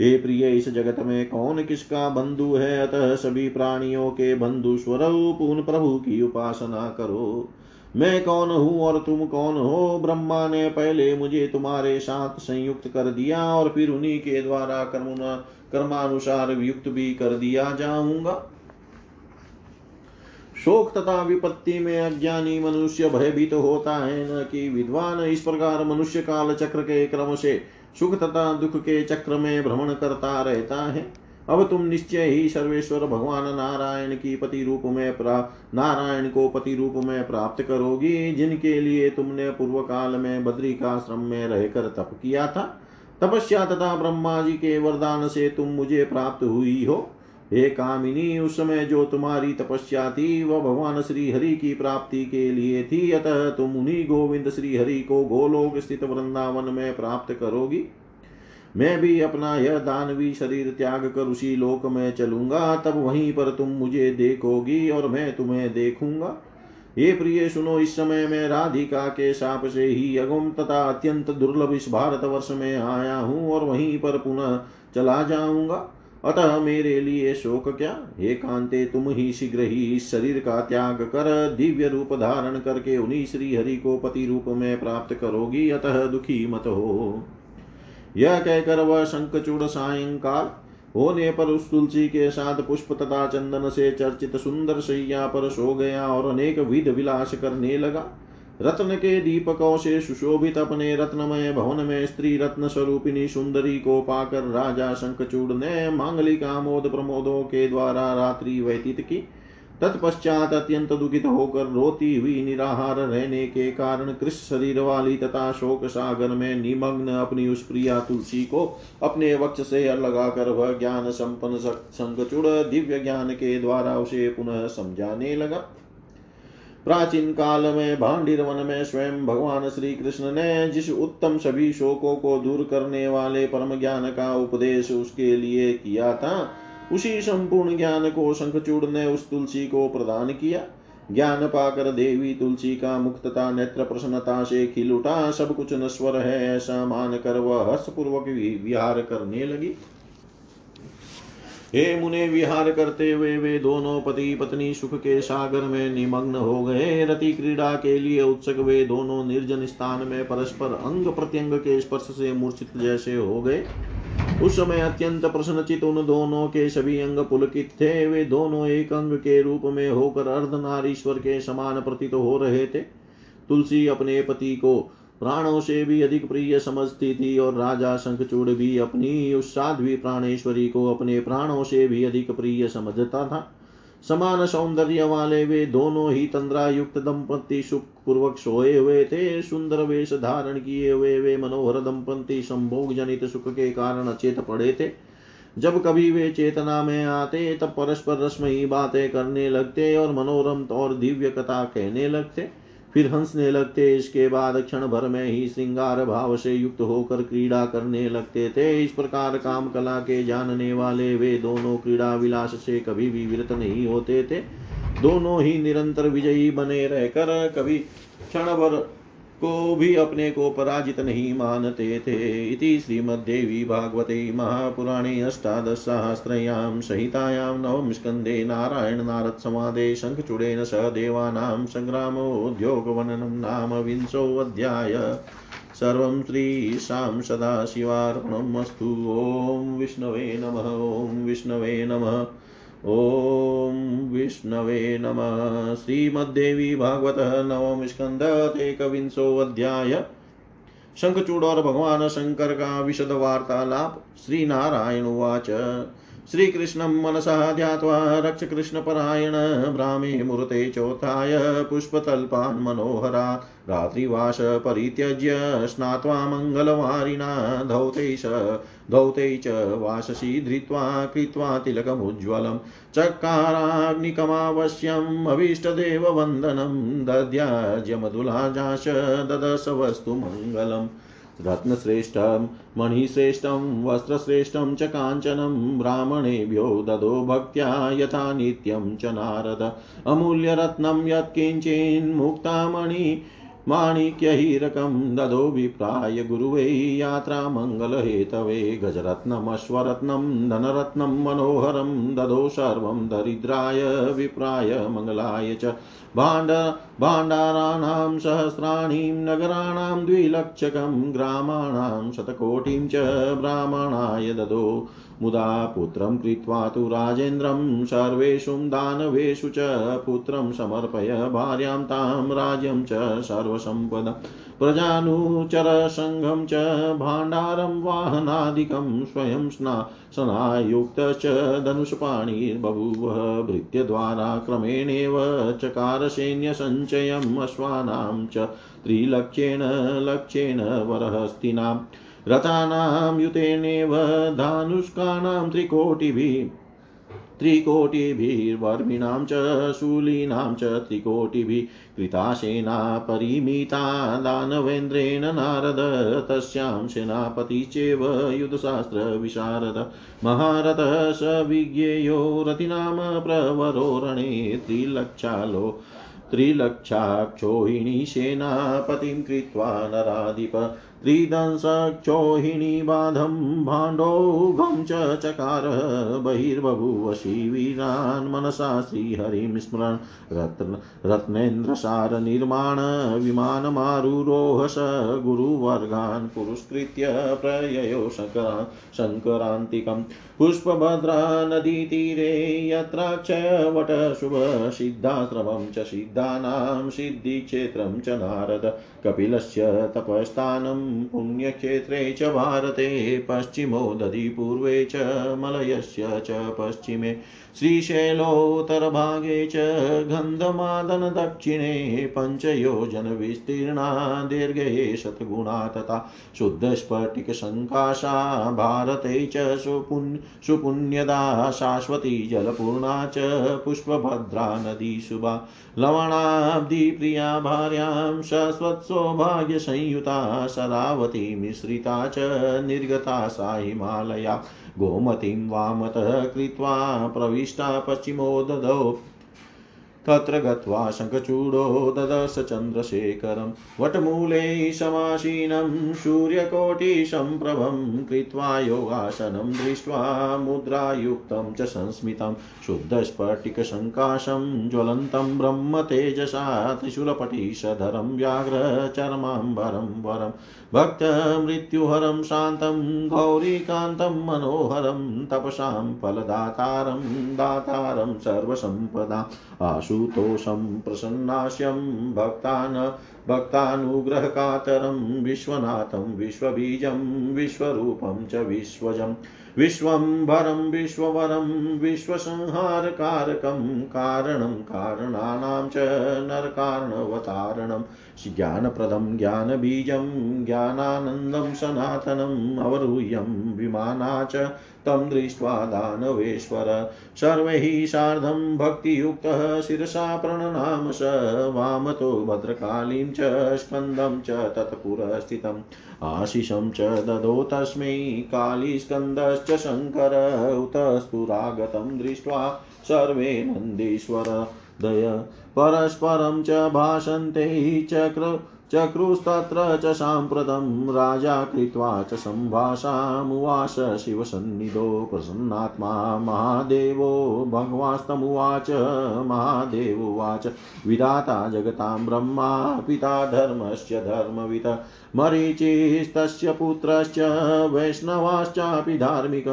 हे प्रिय, इस जगत में कौन किसका बंधु है? अतः सभी प्राणियों के बंधु स्वरूप उन प्रभु की उपासना करो। मैं कौन हूँ और तुम कौन हो? ब्रह्मा ने पहले मुझे तुम्हारे साथ संयुक्त कर दिया और फिर उन्हीं के द्वारा कर्मुना कर्मानुसार युक्त भी कर दिया जाऊँगा। शोक तथा विपत्ति में अज्ञानी मनुष्य भयभीत तो होता है, न कि विद्वान इस प्रकार मनुष्य काल चक्र के क्रम से सुख तथा दुख के चक्र में भ्रमण करता रहता है। अब तुम निश्चय ही सर्वेश्वर भगवान नारायण की पति रूप में नारायण को पति रूप में प्राप्त करोगी, जिनके लिए तुमने पूर्व काल में बद्रिकाश्रम में रहकर तप किया था। तपस्या तथा ब्रह्मा जी के वरदान से तुम मुझे प्राप्त हुई हो। हे कामिनी, उस समय जो तुम्हारी तपस्या थी, वह भगवान श्री हरि की प्राप्ति के लिए थी। अतः तुम उन्हीं गोविंद श्री हरि को गोलोक स्थित वृंदावन में प्राप्त करोगी। मैं भी अपना यह दानवी शरीर त्याग कर उसी लोक में चलूँगा। तब वहीं पर तुम मुझे देखोगी और मैं तुम्हें देखूँगा। ये प्रिय, सुनो, इस समय मैं राधिका के साप से ही अगुम तथा अत्यंत दुर्लभ इस भारत वर्ष में आया हूँ और वहीं पर पुनः चला जाऊँगा। अतः मेरे लिए शोक क्या? हे कांते, तुम ही शीघ्र ही इस शरीर का त्याग कर दिव्य रूप धारण करके उन्हीं श्री हरि को पति रूप में प्राप्त करोगी, अतः दुखी मत हो। यह कहकर वह शंखचूड़ सायंकाल होने पर उस तुलसी के साथ पुष्प तथा चंदन से चर्चित सुंदर शैया पर सो गया और अनेक विध विलास करने लगा। रत्न के दीपकों से सुशोभित अपने रत्नमय भवन में स्त्री रत्न स्वरूपिणी सुंदरी को पाकर राजा शंखचूड़ ने मांगलिक आमोद प्रमोदों के द्वारा रात्रि व्यतीत की। तत्पश्चात अत्यंत दुखित होकर रोती हुई निराहार रहने के कारण कृष्ण शरीर वाली तथा शोक सागर में निमग्न अपनी उस प्रिया तुलसी को अपने वक्ष से लगाकर वह ज्ञान संपन्न संगचुड़ दिव्य ज्ञान के द्वारा उसे पुनः समझाने लगा। प्राचीन काल में, भांडिर वन में स्वयं भगवान श्री कृष्ण ने जिस उत्तम सभी शोकों को दूर करने वाले परम ज्ञान का उपदेश उसके लिए किया था, उसी संपूर्ण ज्ञान को शंखचूड़ ने उस तुलसी को प्रदान किया। ज्ञान पाकर देवी तुलसी का मुक्तता, नेत्र प्रसन्नता से खिल उठा, सब कुछ नश्वर है, ऐसा मान कर वह हर्षपूर्वक विहार करने लगी। हे मुने विहार करते हुए वे, वे दोनों पति पत्नी सुख के सागर में निमग्न हो गए। रति क्रीड़ा के लिए उत्सुक वे दोनों निर्जन स्थान में परस्पर अंग प्रत्यंग के स्पर्श से मूर्छित जैसे हो गए। उस समय अत्यंत प्रश्नचित उन दोनों के सभी अंग पुलकित थे। वे दोनों एक अंग के रूप में होकर अर्धनारीश्वर के समान प्रतीत हो रहे थे। तुलसी अपने पति को प्राणों से भी अधिक प्रिय समझती थी और राजा शंखचूड़ भी अपनी उस साध्वी प्राणेश्वरी को अपने प्राणों से भी अधिक प्रिय समझता था। समान सौंदर्य वाले वे दोनों ही तंद्रा युक्त दंपति सुख पूर्वक सोए हुए थे। सुंदर वेश धारण किए हुए वे मनोहर दंपति संभोग जनित सुख के कारण अचेत पड़े थे। जब कभी वे चेतना में आते, तब परस्पर रश्मयी बातें करने लगते और मनोरम और दिव्य कथा कहने लगते। फिर हंसने लगते, इसके बाद क्षण भर में ही श्रृंगार भाव से युक्त होकर क्रीड़ा करने लगते थे। इस प्रकार काम कला के जानने वाले वे दोनों क्रीड़ा विलास से कभी भी विरत नहीं होते थे। दोनों ही निरंतर विजयी बने रहकर कभी क्षण भर को भी अपने को पराजित नहीं मानते थे। इति श्रीमद्देवी भागवते महापुराणे अष्टादशसहस्रयां संहितायां नवमस्कन्धे नारायण नारद संवादे शङ्खचूडेन सह देवानां सङ्ग्रामोद्योगवर्णनं नाम विंशोऽध्याय। सर्वं श्रीशां सदाशिवार्पणम् अस्तु ॐ विष्णवे नमः, ॐ विष्णवे नमः। ॐ विष्णवे नमः। श्रीमद्देवी भागवतः नवम स्कंद एकविंशोऽध्याय। शंखचूड़ भगवान शंकर का विशद वार्तालाप। श्री नारायण उवाच। श्रीकृष्णं मनसः ध्यात्वा रक्षकृष्णपरायण भ्रामे मुहूर्ते चोत्थाय पुष्पतल्पान् मनोहरात्। रात्रिवास परित्यज्य स्नात्वा मङ्गलवारिणा धौतै धौतै च वाससि धृत्वा कृत्वा तिलकमुज्ज्वलं चकाराग्निकमावश्यम् अभीष्टदेववन्दनं दद्याज्यमधुलाजाश ददश वस्तु मङ्गलम्। रत्नश्रेष्ठं, मणिश्रेष्ठं, वस्त्रश्रेष्ठं च काञ्चनं, ब्राह्मणेभ्यो ददो भक्त्या यथा नित्यं च नारद। अमूल्यरत्नं यत्किञ्चिन्मुक्तामणि माणिक्यहीरकं ददो विप्राय गुरुवै। यात्रामङ्गलहेतवे गजरत्नमश्वरत्नं धनरत्नं मनोहरं ददो सर्वं दरिद्राय, विप्राय, मङ्गलाय च। भाण्ड भाण्डाराणां सहस्राणीं नगराणां द्विलक्षकं, ग्रामाणां शतकोटिं च ब्राह्मणाय ददो। मुदा पुत्रं कृत्वा तु राजेन्द्रं, सर्वेषु दानवेषु च पुत्रं समर्पय, भार्यां तां राज्यं च सर्वसम्पदम् प्रजानुचरसङ्घं च भाण्डारं वाहनादिकं स्वयं स्ना सनायुक्तश्च धनुष्पाणिर्बभूव भृत्यद्वारा क्रमेणेव चकारसैन्यसञ्चयम् अश्वानां च त्रिलक्षेण लक्षेण वरहस्तिनाम् रथानां युतेनेव धानुष्कानां त्रिकोटिभिः त्रिकोटिभिर्वर्मिणां च शूलीनां च त्रिकोटिभिः कृता सेना परिमिता दानवेन्द्रेण नारद, तस्यां सेनापतिश्चेव युद्धशास्त्रविशारद महारथ स विज्ञेयो रतिनाम प्रवरो रणे त्रिलक्षालो त्रिलक्षाक्षोहिणी सेनापतिं कृत्वा नराधिप त्रिदंशक्षोहिणी बाधं भाण्डोघं च चकार बहिर्बभूव शिवीरान् मनसा श्रीहरिं स्मरन्। रत्न विमानमारुरोह स गुरुवर्गान् पुरस्कृत्य प्रययो शङ्करा शङ्करान्तिकम् पुष्पभद्रा नदीतीरे यत्राक्षयवटशुभसिद्धाश्रमं च सिद्धानां सिद्धिक्षेत्रं च नारद कपिलस्य तपस्थानं पुण्यक्षेत्रे च भारते, पश्चिमो दधिपूर्वे च मलयस्य च पश्चिमे, श्रीशैलोत्तरभागे च गन्धमादनदक्षिणे पञ्चयोजनविस्तीर्णा दीर्घये शतगुणा तथा शुद्धस्फटिकसङ्काशा, भारते च सुपुण्य सुपुण्यदा, शाश्वती जलपूर्णा च पुष्पभद्रा नदी शुभा लवणाब्धिप्रिया भार्यां शाश्वत्सौभाग्यसंयुता शरावती मिश्रिता च निर्गता सा हिमालया। गोमतीं वामतः कृत्वा प्रविष्टा पश्चिमो ददौ तत्र गत्वा शङ्खचूडो ददश चन्द्रशेखरं वटमूले समासीनं सूर्यकोटिसम्प्रभं कृत्वा योगासनं दृष्ट्वा मुद्रायुक्तं च संस्मितं शुद्धस्फटिकसङ्काशं ज्वलन्तं ब्रह्मतेजसा त्रिशूलपटिशधरं व्याघ्रचर्माम्बरं वरं भक्तमृत्युहरं शान्तं गौरीकान्तं मनोहरं तपसां फलदातारं दातारं सर्वसम्पदा आशुतोषं प्रसन्नास्यं भक्तान्, भक्तानुग्रहकातरं विश्वनाथं, विश्वबीजं, विश्वरूपं च विश्वजम् विश्वम्भरं, विश्ववरं, विश्वसंहारकारकं, कारणं, कारणानां च नरकारणवतारणं, ज्ञानप्रदं, ज्ञानबीजं, ज्ञानानन्दं सनातनम् अवरूह्यं, विमाना च तं दृष्ट्वा दानवेश्वर। सर्वैः सार्धं भक्तियुक्तः शिरसा प्रणनाम स वामतो भद्रकालीं च स्कन्दं च तत्पुरस्थितम्। आशिषं च ददो तस्मै कालीस्कन्दश्च शङ्कर उतस्तुरागतं दृष्ट्वा सर्वे नन्दीश्वर। दय परस्परं च भाषन्ते चक्र चक्रुस्तत्र च साम्प्रतं राजा कृत्वा च सम्भाषामुवाच शिवसन्निधो प्रसन्नात्मा महादेवो भगवास्तमुवाच, महादेवोवाच। विधाता जगतां ब्रह्मा, पिता धर्मस्य धर्मवित। मरीचिस्तस्य पुत्रश्च, वैष्णवाश्चापि धार्मिक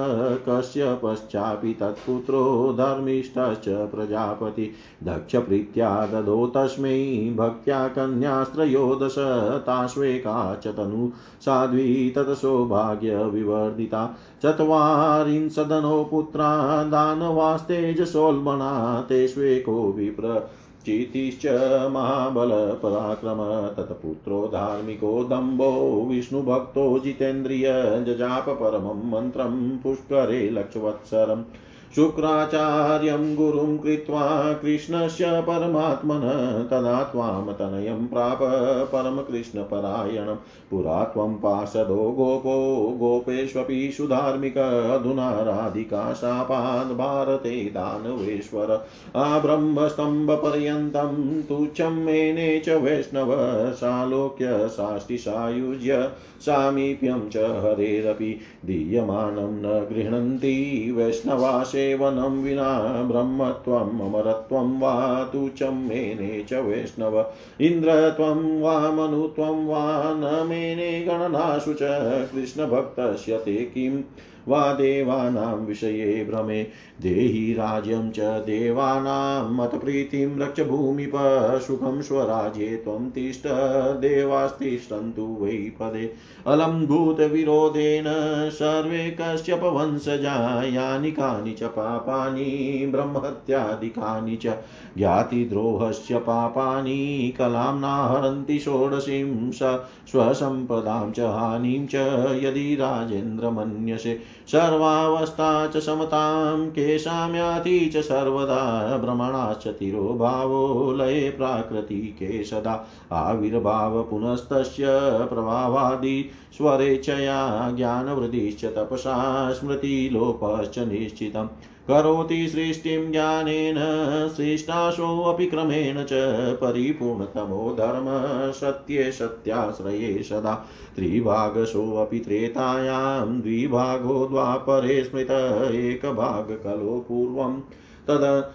कस्य पश्चापि तत्पुत्रो धर्मिष्ठश्च प्रजापति। दक्षप्रीत्या ददो तस्मै भक्त्या कन्यास्त्रयोदश ताश्वेका च तनु साध्वी तत्सौभाग्यविवर्धिता। चत्वारिंशदनो पुत्रा दानवास्तेजसोल्बणा तेष्वेको विप्र चितिश्च महाबलपराक्रम तत्पुत्रो धार्मिको दम्भो विष्णुभक्तो जितेन्द्रिय जजाप परमं मन्त्रं पुष्करे लक्षवत्सरम्। शुक्राचार्यं गुरुं कृत्वा कृष्णस्य परमात्मन तदा त्वां तनयं प्राप परमकृष्णपरायणं। पुरा त्वं पार्षदो गोपो गोपेष्वपि सुधार्मिक अधुना राधिका शापान् भारते दानवेश्वर। आब्रह्मस्तम्भपर्यन्तं तुच्छं मेने च वैष्णव सालोक्य साष्टिसायुज्य सामीप्यं च हरेरपि दीयमानं न गृह्णन्ति वैष्णवासे सेवनं विना ब्रह्मत्वम् अमरत्वं वा तुचं मेने च वैष्णव। इन्द्रत्वं वा मनुत्वं वा न मेने गणनाशु च कृष्णभक्तस्य ते किम्? वा देवानां विषये भ्रमे। देहि राज्यं च देवानां मतप्रीतिं रक्ष भूमिप सुखं स्वराज्ये त्वं तिष्ठ देवास्तिष्ठन्तु वै पदे। अलं भूतविरोधेन सर्वे कश्यपवंशजा यानि कानि च पापानि, ब्रह्महत्यादिकानि च ज्ञातिद्रोहस्य पापानि, कलां नाहरन्ति षोडशीं स स्वसम्पदां च हानिं च यदि राजेन्द्र मन्यसे सर्वावस्था च समतां केषां याति च सर्वदा भ्रमणाश्च तिरोभावो लये प्राकृतिके सदा आविर्भाव पुनस्तस्य प्रभावादि स्वरेच्छया ज्ञानवृद्धिश्च तपसा स्मृतिलोपश्च निश्चितम्। करोति सृष्टिं ज्ञानेन सृष्टाशोऽपि क्रमेण च परिपूर्णतमो धर्म, सत्ये सत्याश्रये सदा। त्रिभागशोऽपि त्रेतायां, द्विभागो द्वापरे स्मृत एकभाग खलो पूर्वम् तद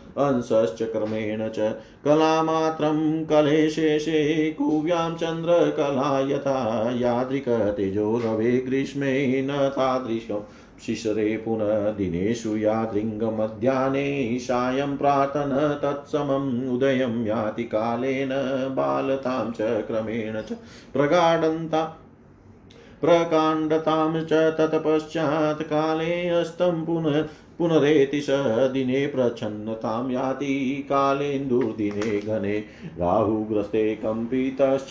क्रमेण च कलामात्रं कलेशेषे, कुव्यां चन्द्रकला यथा यादृकतेजो रवे ग्रीष्मे न शिशिरे पुनः दिनेषु यादृङ्गमध्याह्ने सायं प्रातन तत्समम् उदयं याति कालेन बालतां च क्रमेण च प्रगाढन्ता प्रकाण्डतां च तत्पश्चात् पुनः पुनरेति स दिने प्रच्छन्नतां याति कालेन्दुर्दिने घने। राहुग्रस्ते कम्पितश्च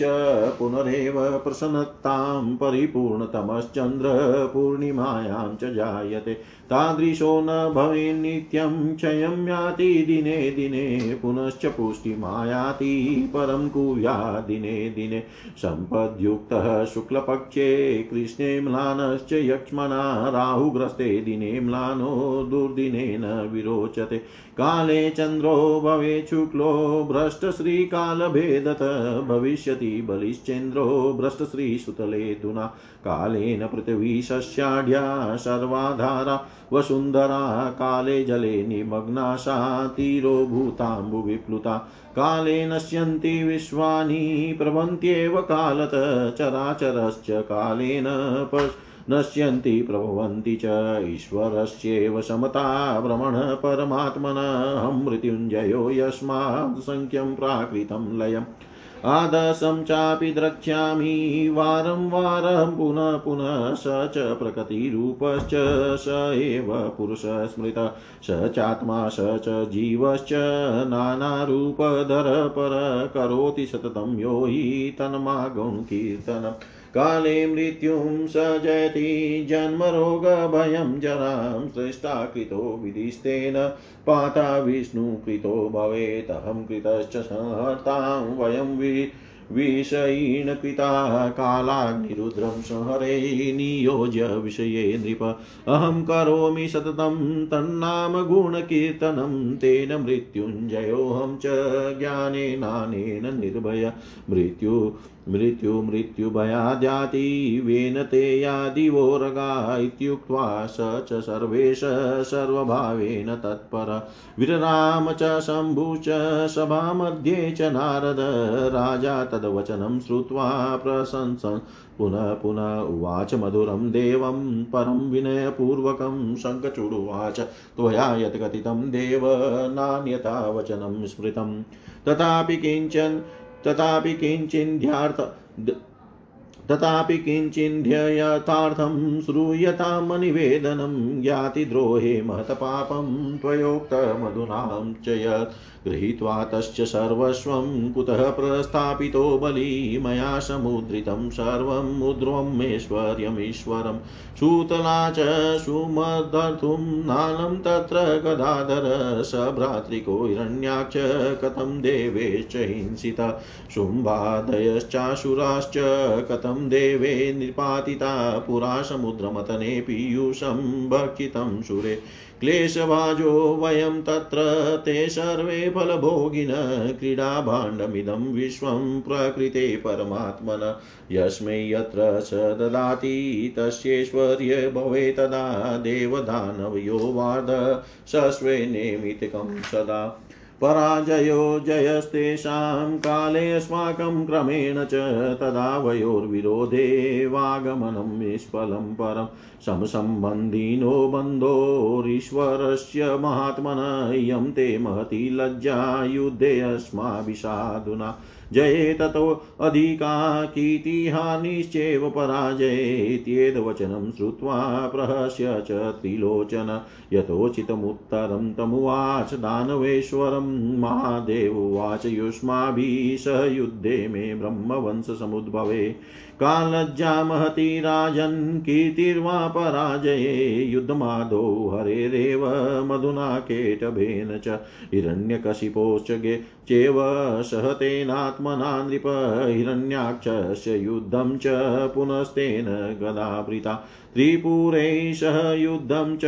पुनरेव प्रसन्नतां परिपूर्णतमश्चन्द्रपूर्णिमायां च जायते। तादृशो न भवेन्नित्यं क्षयं याति दिने दिने, पुनश्च पुष्टिमायाति परं कुर्या दिने दिने। सम्पद्युक्तः शुक्लपक्षे कृष्णे म्लानश्च यक्ष्मणा, राहुग्रस्ते दिने म्लानो दुर्दिनेन विरोचते। काले चन्द्रो भवेत् शुक्लो भ्रष्टश्रीकालभेदत भविष्यति बलिश्चेन्द्रो भ्रष्टश्रीसुतले दुना। कालेन पृथिवी सस्याढ्या सर्वाधारा, वसुन्धरा काले जले निमग्ना सा तीरो भूताम्बुविप्लुता काले नश्यन्ति विश्वानि प्रभन्त्येव कालत, चराचरश्च कालेन पश् नश्यन्ति, प्रभवन्ति च, ईश्वरस्येव समता भ्रमण परमात्मनः मृत्युञ्जयो यस्मात् सङ्ख्यं प्राकृतं लयम्। आदशं चापि द्रक्ष्यामि, वारं वारं पुनः पुनः स च प्रकृतिरूपश्च, स एव पुरुषः स चात्मा, स च जीवश्च नानारूपधर पर करोति सततं यो हि तन्मागुणकीर्तनम् काले मृत्युं स जयति, जन्मरोगभयं जरां सृष्टा कृतो विधिस्तेन पाता विष्णुकृतो भवेदहं कृतश्च संहर्तां, वयं वि, विषयीणकृता कालाग्निरुद्रं संहरे, नियोज्य विषये नृप, अहं करोमि सततं, तन्नाम गुणकीर्तनं, तेन मृत्युञ्जयोऽहं च ज्ञानेनानेन निर्भय, मृत्यु मृत्यु मृत्युभयाद्यातिवेन ते यादिवोरगा इत्युक्त्वा स च सर्वेश सर्वभावेन तत्पर। विरराम च, शम्भु च, सभामध्ये च नारद, राजा तद्वचनं श्रुत्वा प्रशंस पुनः पुनः उवाच, मधुरं देवं परं विनयपूर्वकं शङ्खचूडुवाच। त्वया यत् कथितं देव, नान्यथा वचनं स्मृतं तथापि किंचन तथापि किञ्चिन्ध्यार्थ तथापि किञ्चिन्ध्ययथार्थं श्रूयतामनिवेदनं ज्ञातिद्रोहे महत्पापं त्वयोक्तमधुनां च यत् गृहीत्वा तश्च सर्वस्वं कुतः प्रस्थापितो बली मया समुद्रितं सर्वम् उद्ध्वमेश्वर्यमीश्वरं सूतला च सुमदर्थुं नालं तत्र गदाधर स भ्रातृको हिरण्याक्ष कथं देवेश्च हिंसिता शुम्भादयश्चाशुराश्च कथं देवे निपातिता पुरा समुद्रमतने पीयूषं भक्षितं सुरे। क्लेशभाजो वयं तत्र ते सर्वे फलभोगिन क्रीडाभाण्डमिदं विश्वं प्रकृते परमात्मन। यस्मै यत्र स ददाति, तस्यैश्वर्य भवे तदा देवदानवयो वाद सस्वेनेमितिकं सदा। पराजयो जयस्तेषां काले अस्माकं क्रमेण च तदा वयोर्विरोधे वागमनं निष्फलं परं समसम्बन्धिनो बन्धोरीश्वरस्य महात्मन इयं ते महती लज्जा युद्धे अस्माभिषाधुना जये ततो अधिका कीर्तिहानिश्चैव वचनम श्रुत्वा प्रहस्य च त्रिलोचन। यथोचितमुत्तरं तमुवाच दानवेश्वरं महादेवोवाच युष्माभिः सह युद्धे मे ब्रह्मवंशसमुद्भवे। का लज्जा महती राजन् कीर्तिर्वा पराजये युद्धमादौ हरेरेव मधुना केटभेन च हिरण्यकशिपोश्च गे चेव सहतेनात्मना नृप हिरण्याक्षस्य युद्धं च पुनस्तेन गदावृता। त्रिपुरैः सह युद्धं च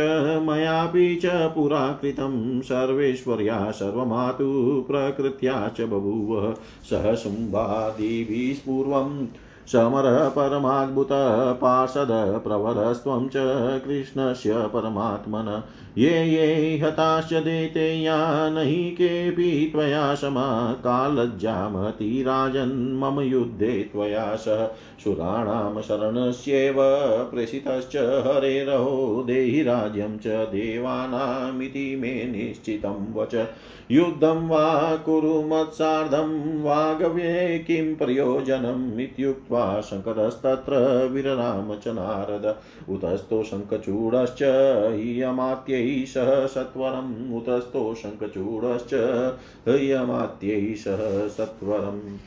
मयापि च पुरा कृतं सर्वेश्वर्या सर्वमातु प्रकृत्या च बभूव। सह शुम्भादिभिः पूर्वम् समरः प्रवरस्त्वं च कृष्णस्य परमात्मन। ये ये हताश्च देतेया न हि केऽपि त्वया समा कालज्जामति राजन् मम युद्धे त्वया सह सुराणां शरणस्येव प्रेषितश्च हरेरहो देहि राज्यं च देवानामिति मे निश्चितं वच। युद्धं वा कुरु मत्सार्धं वागव्ये किं प्रयोजनम् इत्युक्त्वा शङ्करस्तत्र विरराम च नारद। उतस्थो शङ्खचूडश्च ह्यमात्यैः सह सत्वरम् उतस्थो शङ्खचूडश्च ह्यमात्यैः सह सत्वरम्।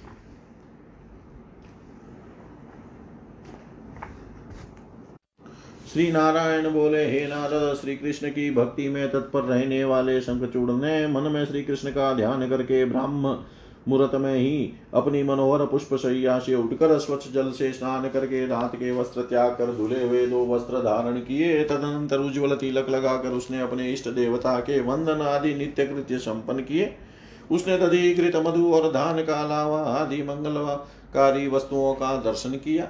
श्री नारायण बोले, हे नारद श्री कृष्ण की भक्ति में तत्पर रहने वाले शंखचूड़ ने मन में श्री कृष्ण का ध्यान करके ब्राह्म मुहूर्त में ही अपनी मनोहर पुष्प शैया से उठकर स्वच्छ जल से स्नान करके रात के वस्त्र त्याग कर धुले हुए दो वस्त्र धारण किए। तदनंतर उज्ज्वल तिलक लगाकर उसने अपने इष्ट देवता के वंदन आदि नित्य कृत्य संपन्न किए। उसने तदीकृत मधु और धान का अलावा आदि मंगलकारी वस्तुओं का दर्शन किया।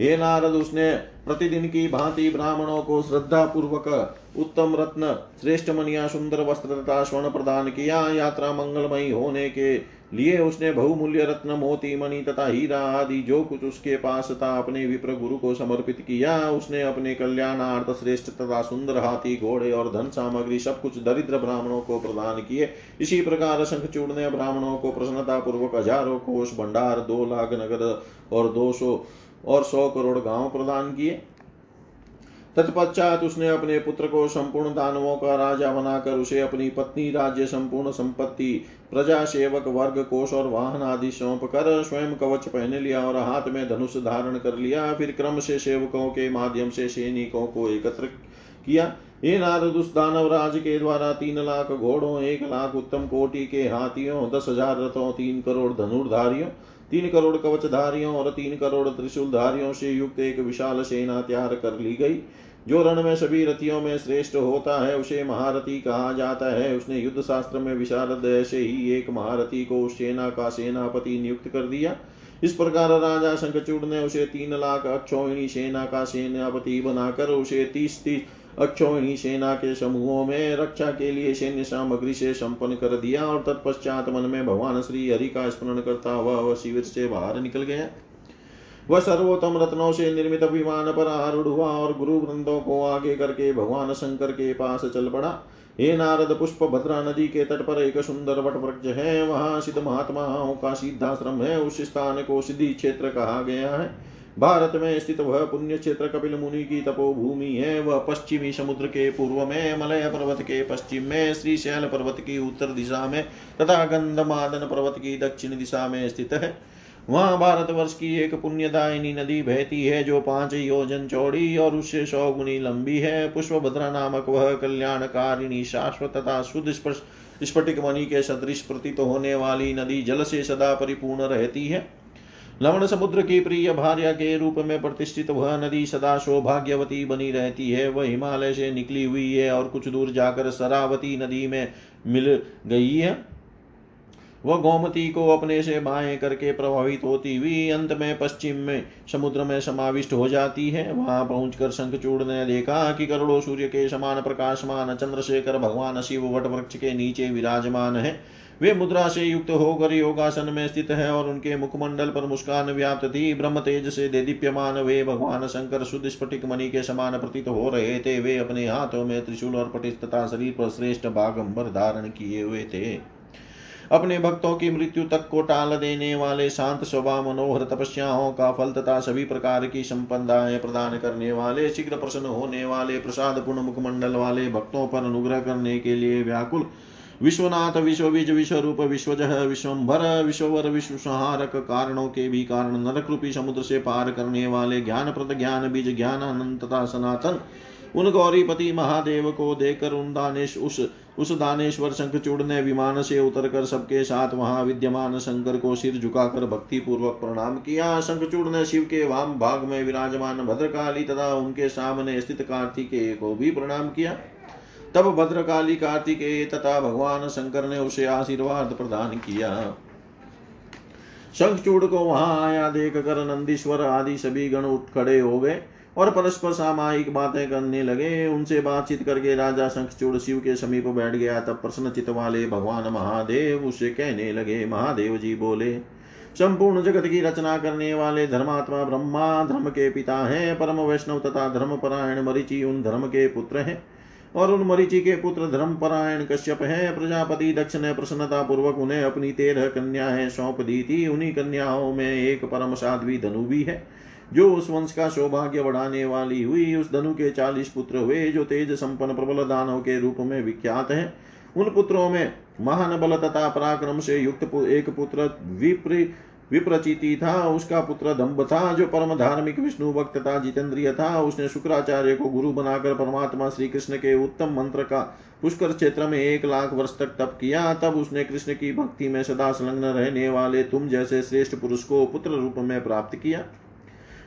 हे नारद, उसने प्रतिदिन की भांति ब्राह्मणों को श्रद्धा पूर्वक उत्तम रत्न, श्रेष्ठ मनिया सुंदर वस्त्र तथा स्वर्ण प्रदान किया। यात्रा मंगलमयी होने के लिए उसने बहुमूल्य रत्न, मोती, मणि तथा हीरा आदि जो कुछ उसके पास था, अपने विप्र गुरु को समर्पित किया। उसने अपने कल्याणार्थ श्रेष्ठ तथा सुंदर हाथी, घोड़े और धन सामग्री सब कुछ दरिद्र ब्राह्मणों को प्रदान किए। इसी प्रकार शंखचूड़ ने ब्राह्मणों को प्रसन्नता पूर्वक हज़ारों कोष, भंडार, दो लाख नगर और दो सौ और सौ करोड़ गाँव प्रदान किए। तत्पश्चात उसने अपने पुत्र को संपूर्ण दानवों का राजा बनाकर उसे अपनी पत्नी, राज्य संपूर्ण संपत्ति प्रजा सेवक वर्ग कोष और वाहन आदि सौंप कर स्वयं कवच पहन लिया और हाथ में धनुष धारण कर लिया। फिर क्रम से सेवकों के माध्यम से सैनिकों को एकत्र किया। ये नारद, उस दानव राज के द्वारा तीन लाख घोड़ों, एक लाख उत्तम कोटि के हाथियों, दस हज़ार रथों, तीन करोड़ धनुर्धारियों, तीन करोड़ कवचधारियों और तीन करोड़ त्रिशूलधारियों से युक्त एक विशाल सेना तैयार कर ली गई। जो रण में सभी रथियों में श्रेष्ठ होता है, उसे महारथी कहा जाता है। उसने युद्ध शास्त्र में विशारद ऐसे ही एक महारथी को उस सेना का सेनापति नियुक्त कर दिया। इस प्रकार राजा शंखचूड़ ने उसे तीन लाख अक्षोहिणी सेना का सेनापति बनाकर उसे तीस तीस अक्षोहिणी सेना के समूहों में रक्षा के लिए सैन्य सामग्री से संपन्न कर दिया और तत्पश्चात मन में भगवान श्री हरि का स्मरण करता हुआ वह शिविर से बाहर निकल गया। वह सर्वोत्तम रत्नों से निर्मित विमान पर आरूढ़ हुआ और गुरु वृंदों को आगे करके भगवान शंकर के पास चल पड़ा। हे नारद, पुष्प भद्रा नदी के तट पर एक सुंदर वट वृक्ष है। वहाँ सिद्ध महात्माओं का सिद्धाश्रम है। उस स्थान को सिद्धि क्षेत्र कहा गया है। भारत में स्थित वह पुण्य क्षेत्र कपिल मुनि की तपोभूमि है। वह पश्चिमी समुद्र के पूर्व में, मलय पर्वत के पश्चिम में, श्री शैल पर्वत की उत्तर दिशा में तथा गंधमादन पर्वत की दक्षिण दिशा में स्थित है। वहाँ भारतवर्ष की एक पुण्यदायिनी नदी बहती है, जो पाँच योजन चौड़ी और उससे सौ गुनी लंबी है। पुष्पभद्रा नामक वह कल्याणकारिणी शाश्वत तथा शुद्ध स्फटिक मणि के सदृश प्रतीत होने वाली नदी जल से सदा परिपूर्ण रहती है। लवण समुद्र की प्रिय भार्या के रूप में प्रतिष्ठित वह नदी सदा सौभाग्यवती बनी रहती है। वह हिमालय से निकली हुई है और कुछ दूर जाकर सरावती नदी में मिल गई है। वह गोमती को अपने से बाएँ करके प्रभावित होती हुई अंत में पश्चिम में समुद्र में समाविष्ट हो जाती है। वहाँ पहुंचकर शंखचूड़ ने देखा कि करोड़ों सूर्य के समान प्रकाशमान चंद्रशेखर भगवान शिव वट वृक्ष के नीचे विराजमान है। वे मुद्रा से युक्त होकर योगासन में स्थित है और उनके मुखमंडल पर मुस्कान व्याप्त थी। ब्रह्म तेज से दीप्यमान वे भगवान शंकर शुद्ध स्फटिक मणि के समान प्रतीत हो रहे थे। वे अपने हाथों में त्रिशूल और पटित तथा शरीर पर श्रेष्ठ बागंबर धारण किए हुए थे। अपने भक्तों की मृत्यु तक को टाल देने वाले शांत स्वभाव मनोहर तपस्याओं का फल तथा सभी प्रकार की संपदाएँ प्रदान करने वाले, शीघ्र प्रसन्न होने वाले, प्रसाद पूर्ण मुखमंडल वाले भक्तों पर अनुग्रह करने के लिए व्याकुल। विश्वनाथ, विश्वबीज, विश्वरूप, विश्वजह, विश्वभर, विश्ववर विश्व संहारक कारणों के भी कारण नरक रूपी समुद्र से पार करने वाले ज्ञान प्रद ज्ञान बीज ज्ञान अनंतता सनातन। उन गौरीपति महादेव को देकर उन दानेश उस उस दानेश्वर शंखचूड़ ने विमान से उतरकर सबके साथ वहाँ विद्यमान शंकर को सिर झुकाकर भक्ति पूर्वक प्रणाम किया। शंखचूड़ ने शिव के वाम भाग में विराजमान भद्रकाली तथा उनके सामने स्थित कार्तिकेय को भी प्रणाम किया। तब भद्रकाली, कार्तिकेय तथा भगवान शंकर ने उसे आशीर्वाद प्रदान किया। शंखचूड़ को वहाँ आया देख कर नंदीश्वर आदि सभी गण उठ खड़े हो गए। और परस्पर सामायिक बातें करने लगे। उनसे बातचीत करके राजा शंखचूड़ शिव के समीप बैठ गया। तब प्रश्न चित वाले भगवान महादेव उसे कहने लगे। महादेव जी बोले, संपूर्ण जगत की रचना करने वाले धर्मात्मा ब्रह्मा, धर्म के पिता हैं। परम वैष्णव तथा धर्म परायण मरिचि उन धर्म के पुत्र हैं। और उन मरीचि के पुत्र धर्मपरायण कश्यप है। प्रजापति दक्ष ने प्रसन्नता पूर्वक उन्हें अपनी तेरह कन्याएँ सौंप दी थी। उन्हीं कन्याओं में एक परम साध्वी धनु भी है। जो उस वंश का सौभाग्य बढ़ाने वाली हुई, उस धनु के चालीस पुत्र हुए, जो तेज संपन्न प्रबल दानव के रूप में विख्यात है। उन पुत्रों में महान बल तथा पराक्रम से युक्त एक पुत्र विप्र, विप्रचिति था, उसका पुत्र दम्भ था, जो परम धार्मिक विष्णु भक्त था जितेंद्रिय था। उसने शुक्राचार्य को गुरु बनाकर परमात्मा श्री कृष्ण के उत्तम मंत्र का पुष्कर क्षेत्र में एक लाख वर्ष तक तप किया। तब उसने कृष्ण की भक्ति में सदा संलग्न रहने वाले तुम जैसे श्रेष्ठ पुरुष को पुत्र रूप में प्राप्त किया।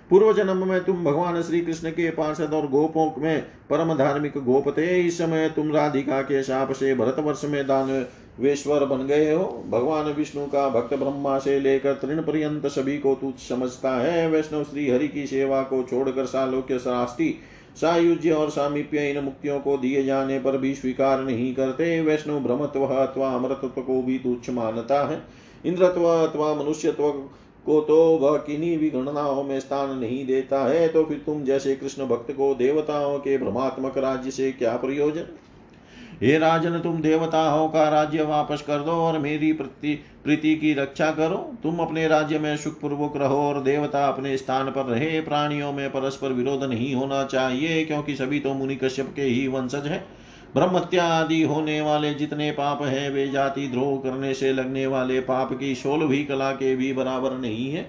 पूर्व जन्म में तुम भगवान श्री कृष्ण के पार्षद और गोपों में परम धार्मिक गोप थे इस समय तुम राधिका के शाप से भरत वर्ष में दान वेश्वर बन गए हो। भगवान विष्णु का भक्त ब्रह्मा से लेकर तृण पर्यंत सभी को तुच्छ समझता है। वैष्णव श्री हरि की सेवा को छोड़कर सालोक्य शास्त्री सायुज्य और सामीप्य इन मुक्तियों को दिए जाने पर भी स्वीकार नहीं करते। वैष्णव भ्रमत्व अथवा अमृतत्व को भी तुच्छ मानता है। इंद्रत्व अथवा मनुष्यत्व को तो वह किन्हीं भी गणनाओं में स्थान नहीं देता है तो फिर तुम जैसे कृष्ण भक्त को देवताओं के भ्रमात्मक राज्य से क्या प्रयोजन? हे राजन, तुम देवताओं का राज्य वापस कर दो और मेरी प्रीति की रक्षा करो। तुम अपने राज्य में सुखपूर्वक रहो और देवता अपने स्थान पर रहे। प्राणियों में परस्पर विरोध नहीं होना चाहिए, क्योंकि सभी तो मुनि कश्यप के ही वंशज है। ब्रह्मत्या आदि होने वाले जितने पाप हैं, वे जाति द्रोह करने से लगने वाले पाप की सोलहवीं कला के भी बराबर नहीं है।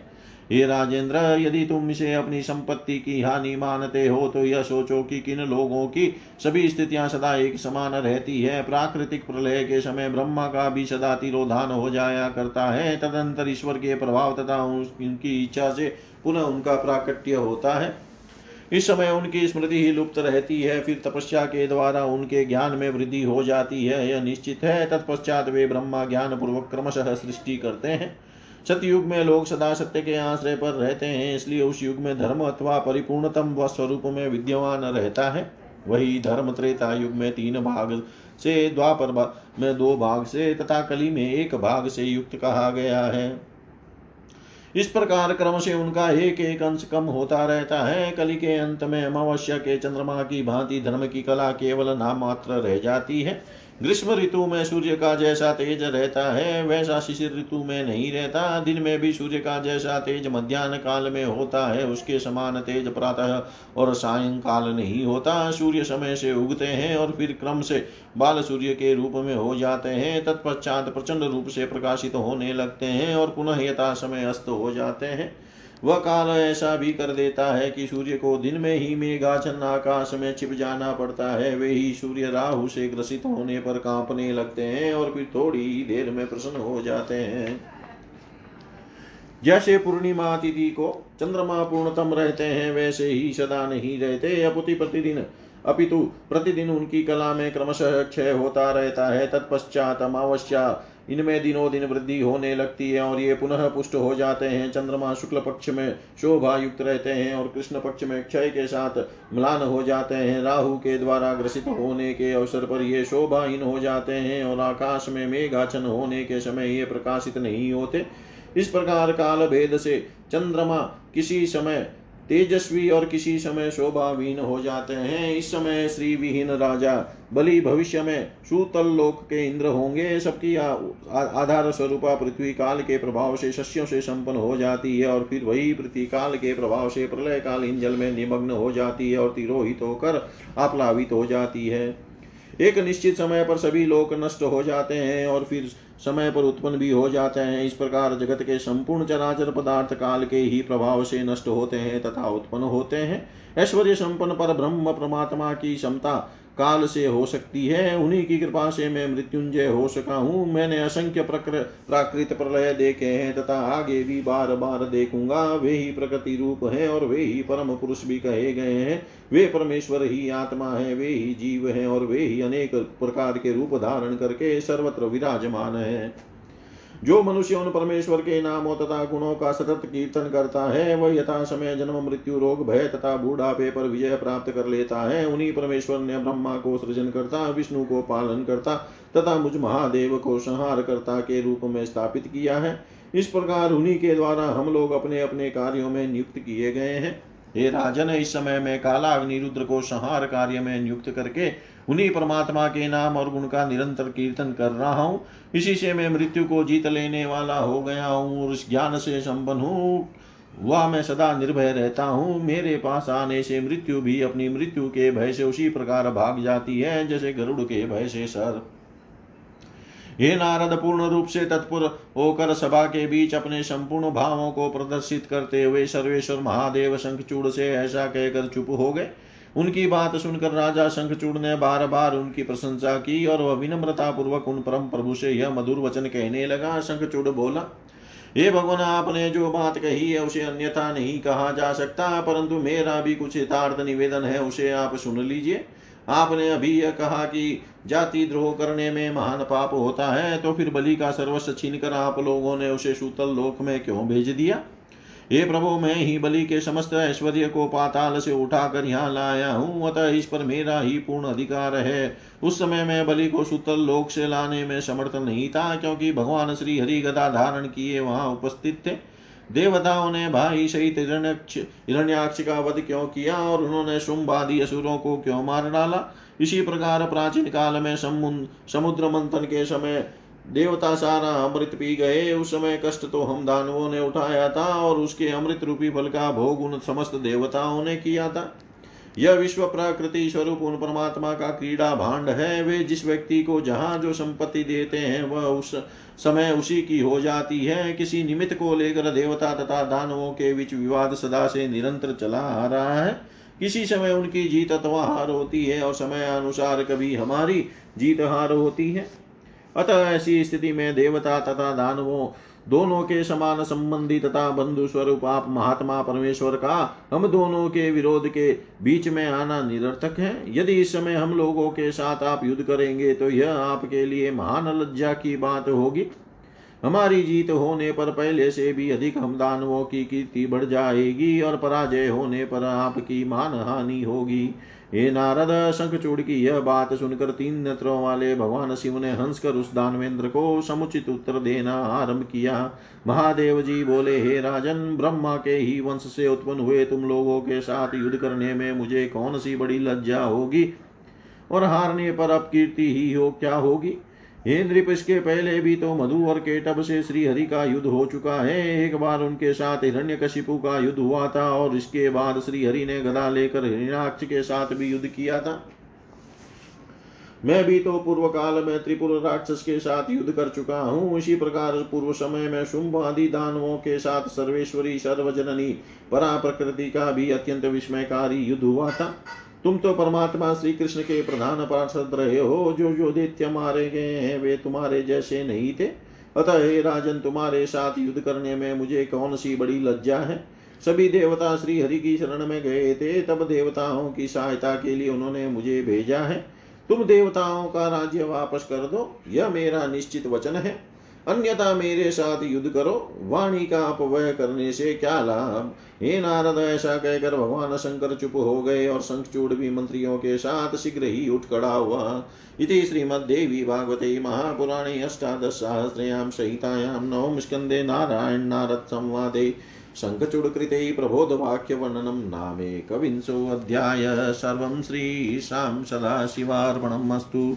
हे राजेंद्र, यदि तुम इसे अपनी संपत्ति की हानि मानते हो तो यह सोचो कि किन लोगों की सभी स्थितियाँ सदा एक समान रहती है। प्राकृतिक प्रलय के समय ब्रह्मा का भी सदा तिरोधान हो जाया करता है। तदंतर ईश्वर के प्रभाव तथा उनकी इच्छा से पुनः उनका प्राकट्य होता है। इस समय उनकी स्मृति ही लुप्त रहती है, फिर तपस्या के द्वारा उनके ज्ञान में वृद्धि हो जाती है, यह निश्चित है। तत्पश्चात वे ब्रह्मा ज्ञान पूर्वक क्रमशः सृष्टि करते हैं। सतयुग में लोग सदा सत्य के आश्रय पर रहते हैं, इसलिए उस युग में धर्म अथवा परिपूर्णतम व स्वरूप में विद्यमान रहता है। वही धर्म त्रेता युग में तीन भाग से द्वापर में दो भाग से तथा कली में एक भाग से युक्त कहा गया है। इस प्रकार क्रम से उनका एक एक अंश कम होता रहता है। कली के अंत में अमावस्या के चंद्रमा की भांति धर्म की कला केवल नाम मात्र रह जाती है। ग्रीष्म ऋतु में सूर्य का जैसा तेज रहता है, वैसा शिशिर ऋतु में नहीं रहता। दिन में भी सूर्य का जैसा तेज मध्यान्ह काल में होता है, उसके समान तेज प्रातः और सायंकाल नहीं होता। सूर्य समय से उगते हैं और फिर क्रम से बाल सूर्य के रूप में हो जाते हैं। तत्पश्चात प्रचंड रूप से प्रकाशित होने लगते हैं और पुनः यथा समय अस्त हो जाते हैं। वह काल ऐसा भी कर देता है कि सूर्य को दिन में ही मेघाचन आकाश में छिप जाना पड़ता है। वे ही सूर्य राहु से ग्रसित होने पर कांपने लगते हैं और फिर थोड़ी ही देर में प्रसन्न हो जाते हैं। जैसे पूर्णिमा तिथि को चंद्रमा पूर्णतम रहते हैं, वैसे ही सदा नहीं रहते। अपुति प्रतिदिन, अपितु प्रतिदिन उनकी कला में क्रमशः क्षय होता रहता है। तत्पश्चात अमावस्या इनमें दिनों दिन वृद्धि होने लगती है और ये पुनः पुष्ट हो जाते हैं। चंद्रमा शुक्ल पक्ष में शोभा युक्त रहते हैं और कृष्ण पक्ष में क्षय के साथ म्लान हो जाते हैं। राहु के द्वारा ग्रसित होने के अवसर पर ये शोभाहीन हो जाते हैं और आकाश में मेघाचन होने के समय ये प्रकाशित नहीं होते। इस प्रकार काल भेद से चंद्रमा किसी समय तेजस्वी और किसी समय शोभावीन हो जाते हैं। इस समय श्री विहीन राजा बलि भविष्य में सूतल लोक के इंद्र होंगे। सबकी आधार स्वरूपा पृथ्वी काल के प्रभाव से शस्यों से संपन्न हो जाती है और फिर वही पृथ्वी काल के प्रभाव से प्रलय कालीन जल में निमग्न हो जाती है और तिरोहित होकर आप्लावित हो जाती है। एक निश्चित समय पर सभी लोग नष्ट हो जाते हैं और फिर समय पर उत्पन्न भी हो जाते हैं। इस प्रकार जगत के संपूर्ण चराचर पदार्थ काल के ही प्रभाव से नष्ट होते हैं तथा उत्पन्न होते हैं। ऐश्वर्य संपन्न पर ब्रह्म परमात्मा की क्षमता काल से हो सकती है, उन्हीं की कृपा से मैं मृत्युंजय हो सका हूँ। मैंने असंख्य प्राकृत प्रलय देखे हैं, तथा आगे भी बार बार देखूँगा। वे ही प्रकृति रूप है और वे ही परम पुरुष भी कहे गए हैं। वे परमेश्वर ही आत्मा है, वे ही जीव है और वे ही अनेक प्रकार के रूप धारण करके सर्वत्र विराजमान है। जो मनुष्य उन परमेश्वर के नामों तथा गुणों का सतत कीर्तन करता है, वह यथा समय जन्म, मृत्यु, रोग, भय तथा बूढ़ापे पर विजय प्राप्त कर लेता है। उन्हीं परमेश्वर ने ब्रह्मा को सृजन करता, विष्णु को पालन करता तथा मुझ महादेव को संहार करता के रूप में स्थापित किया है। इस प्रकार उन्हीं के द्वारा हम लोग अपने अपने कार्यों में नियुक्त किए गए हैं। हे राजन, इस समय में काला अग्निरुद्र को संहार कार्य में नियुक्त करके उन्हीं परमात्मा के नाम और गुण का निरंतर कीर्तन कर रहा हूँ। इसी से मैं मृत्यु को जीत लेने वाला हो गया हूँ और उस ज्ञान से संपन्न हूँ। वह मैं सदा निर्भय रहता हूँ। मेरे पास आने से मृत्यु भी अपनी मृत्यु के भय से उसी प्रकार भाग जाती है, जैसे गरुड़ के भय से सर। हे नारद, पूर्ण रूप से तत्पुर होकर सभा के बीच अपने संपूर्ण भावों को प्रदर्शित करते हुए सर्वेश्वर महादेव शंखचूड़ से ऐसा कहकर चुप हो गए। उनकी बात सुनकर राजा शंखचूड़ ने बार बार उनकी प्रशंसा की और वह विनम्रता पूर्वक उन परम प्रभु से यह मधुर वचन कहने लगा। शंखचूड़ बोला, हे भगवान, आपने जो बात कही है उसे अन्यथा नहीं कहा जा सकता, परंतु मेरा भी कुछ यथार्थ निवेदन है, उसे आप सुन लीजिए। आपने अभी यह कहा कि जाति द्रोह करने में महान पाप होता है तो फिर बलि का सर्वस्व छीन कर आप लोगों ने उसे सूतल लोक में क्यों भेज दिया? हे प्रभु, मैं ही बलि के समस्त ऐश्वर्य को पाताल से उठाकर यहाँ लाया हूँ, अतः इस पर मेरा ही पूर्ण अधिकार है। उस समय मैं बलि को सुतल लोक से लाने में समर्थ नहीं था, क्योंकि भगवान श्री हरि गदा धारण किए वहाँ उपस्थित थे। देवताओं ने भाई सहित हिरण्याक्ष का वध क्यों किया और उन्होंने शुंभादि असुरों को क्यों मार डाला? इसी प्रकार प्राचीन काल में समुद्र मंथन के समय देवता सारा अमृत पी गए, उस समय कष्ट तो हम दानवों ने उठाया था और उसके अमृत रूपी फल का भोग उन समस्त देवताओं ने किया था। यह विश्व प्रकृति स्वरूप उन परमात्मा का क्रीड़ा भांड है। वे जिस व्यक्ति को जहाँ जो संपत्ति देते हैं, वह उस समय उसी की हो जाती है। किसी निमित्त को लेकर देवता तथा दानवों के बीच विवाद सदा से निरंतर चला आ रहा है। किसी समय उनकी जीत अथवा हार होती है और समय अनुसार कभी हमारी जीत हार होती है। अतः ऐसी स्थिति में देवता तथा दानवों दोनों के समान संबंधी तथा बंधु स्वरूप आप महात्मा परमेश्वर का, हम दोनों के विरोध के बीच में आना निरर्थक है। यदि इस समय हम लोगों के साथ आप युद्ध करेंगे तो यह आपके लिए महान लज्जा की बात होगी। हमारी जीत होने पर पहले से भी अधिक हम दानवों की कीर्ति बढ़ जाएगी और पराजय होने पर आपकी मान हानि होगी। हे नारद, शंखचूड़ की यह बात सुनकर तीन नेत्रों वाले भगवान शिव ने हंसकर उस दानवेंद्र को समुचित उत्तर देना आरंभ किया। महादेव जी बोले, हे राजन, ब्रह्मा के ही वंश से उत्पन्न हुए तुम लोगों के साथ युद्ध करने में मुझे कौन सी बड़ी लज्जा होगी? और हारने पर अब कीर्ति ही हो क्या होगी? हे नृप इसके पहले भी तो मधु और केटब से श्री हरि का युद्ध हो चुका है। एक बार उनके साथ हिरण्य कशिपु का युद्ध हुआ था और इसके बाद श्री हरि ने गदा लेकर हिरण्याक्ष के साथ भी युद्ध किया था। मैं भी तो पूर्व काल में त्रिपुर राक्षस के साथ युद्ध कर चुका हूँ। इसी प्रकार पूर्व समय में शुंभ आदि दानवों के साथ सर्वेश्वरी, सर्वजननी परा प्रकृति का भी अत्यंत विस्मयकारी युद्ध हुआ था। तुम तो परमात्मा श्री कृष्ण के प्रधान पार्षद रहे हो जो जो दैत्य मारे गए हैं, वे तुम्हारे जैसे नहीं थे। अतः हे राजन, तुम्हारे साथ युद्ध करने में मुझे कौन सी बड़ी लज्जा है? सभी देवता श्री हरि की शरण में गए थे, तब देवताओं की सहायता के लिए उन्होंने मुझे भेजा है। तुम देवताओं का राज्य वापस कर दो, यह मेरा निश्चित वचन है। अन्यथा मेरे साथ युद्ध करो। वाणी का अपव्यय करने से क्या लाभ? हे नारद, ऐसा कहकर भगवान शंकर चुप हो गए और शंखचूड़ भी मंत्रियों के साथ शीघ्र ही उठ खड़ा हुआ। इति श्रीमद्देवी भागवते महापुराणे अष्टादशसहस्रयां सहितायां नवम स्कन्दे नारायण नारद संवादे। शङ्खचूडकृते प्रबोधवाक्यवर्णनं नामेकविंशोऽध्याय सर्वं श्रीशां सदाशिवार्पणम् अस्तु।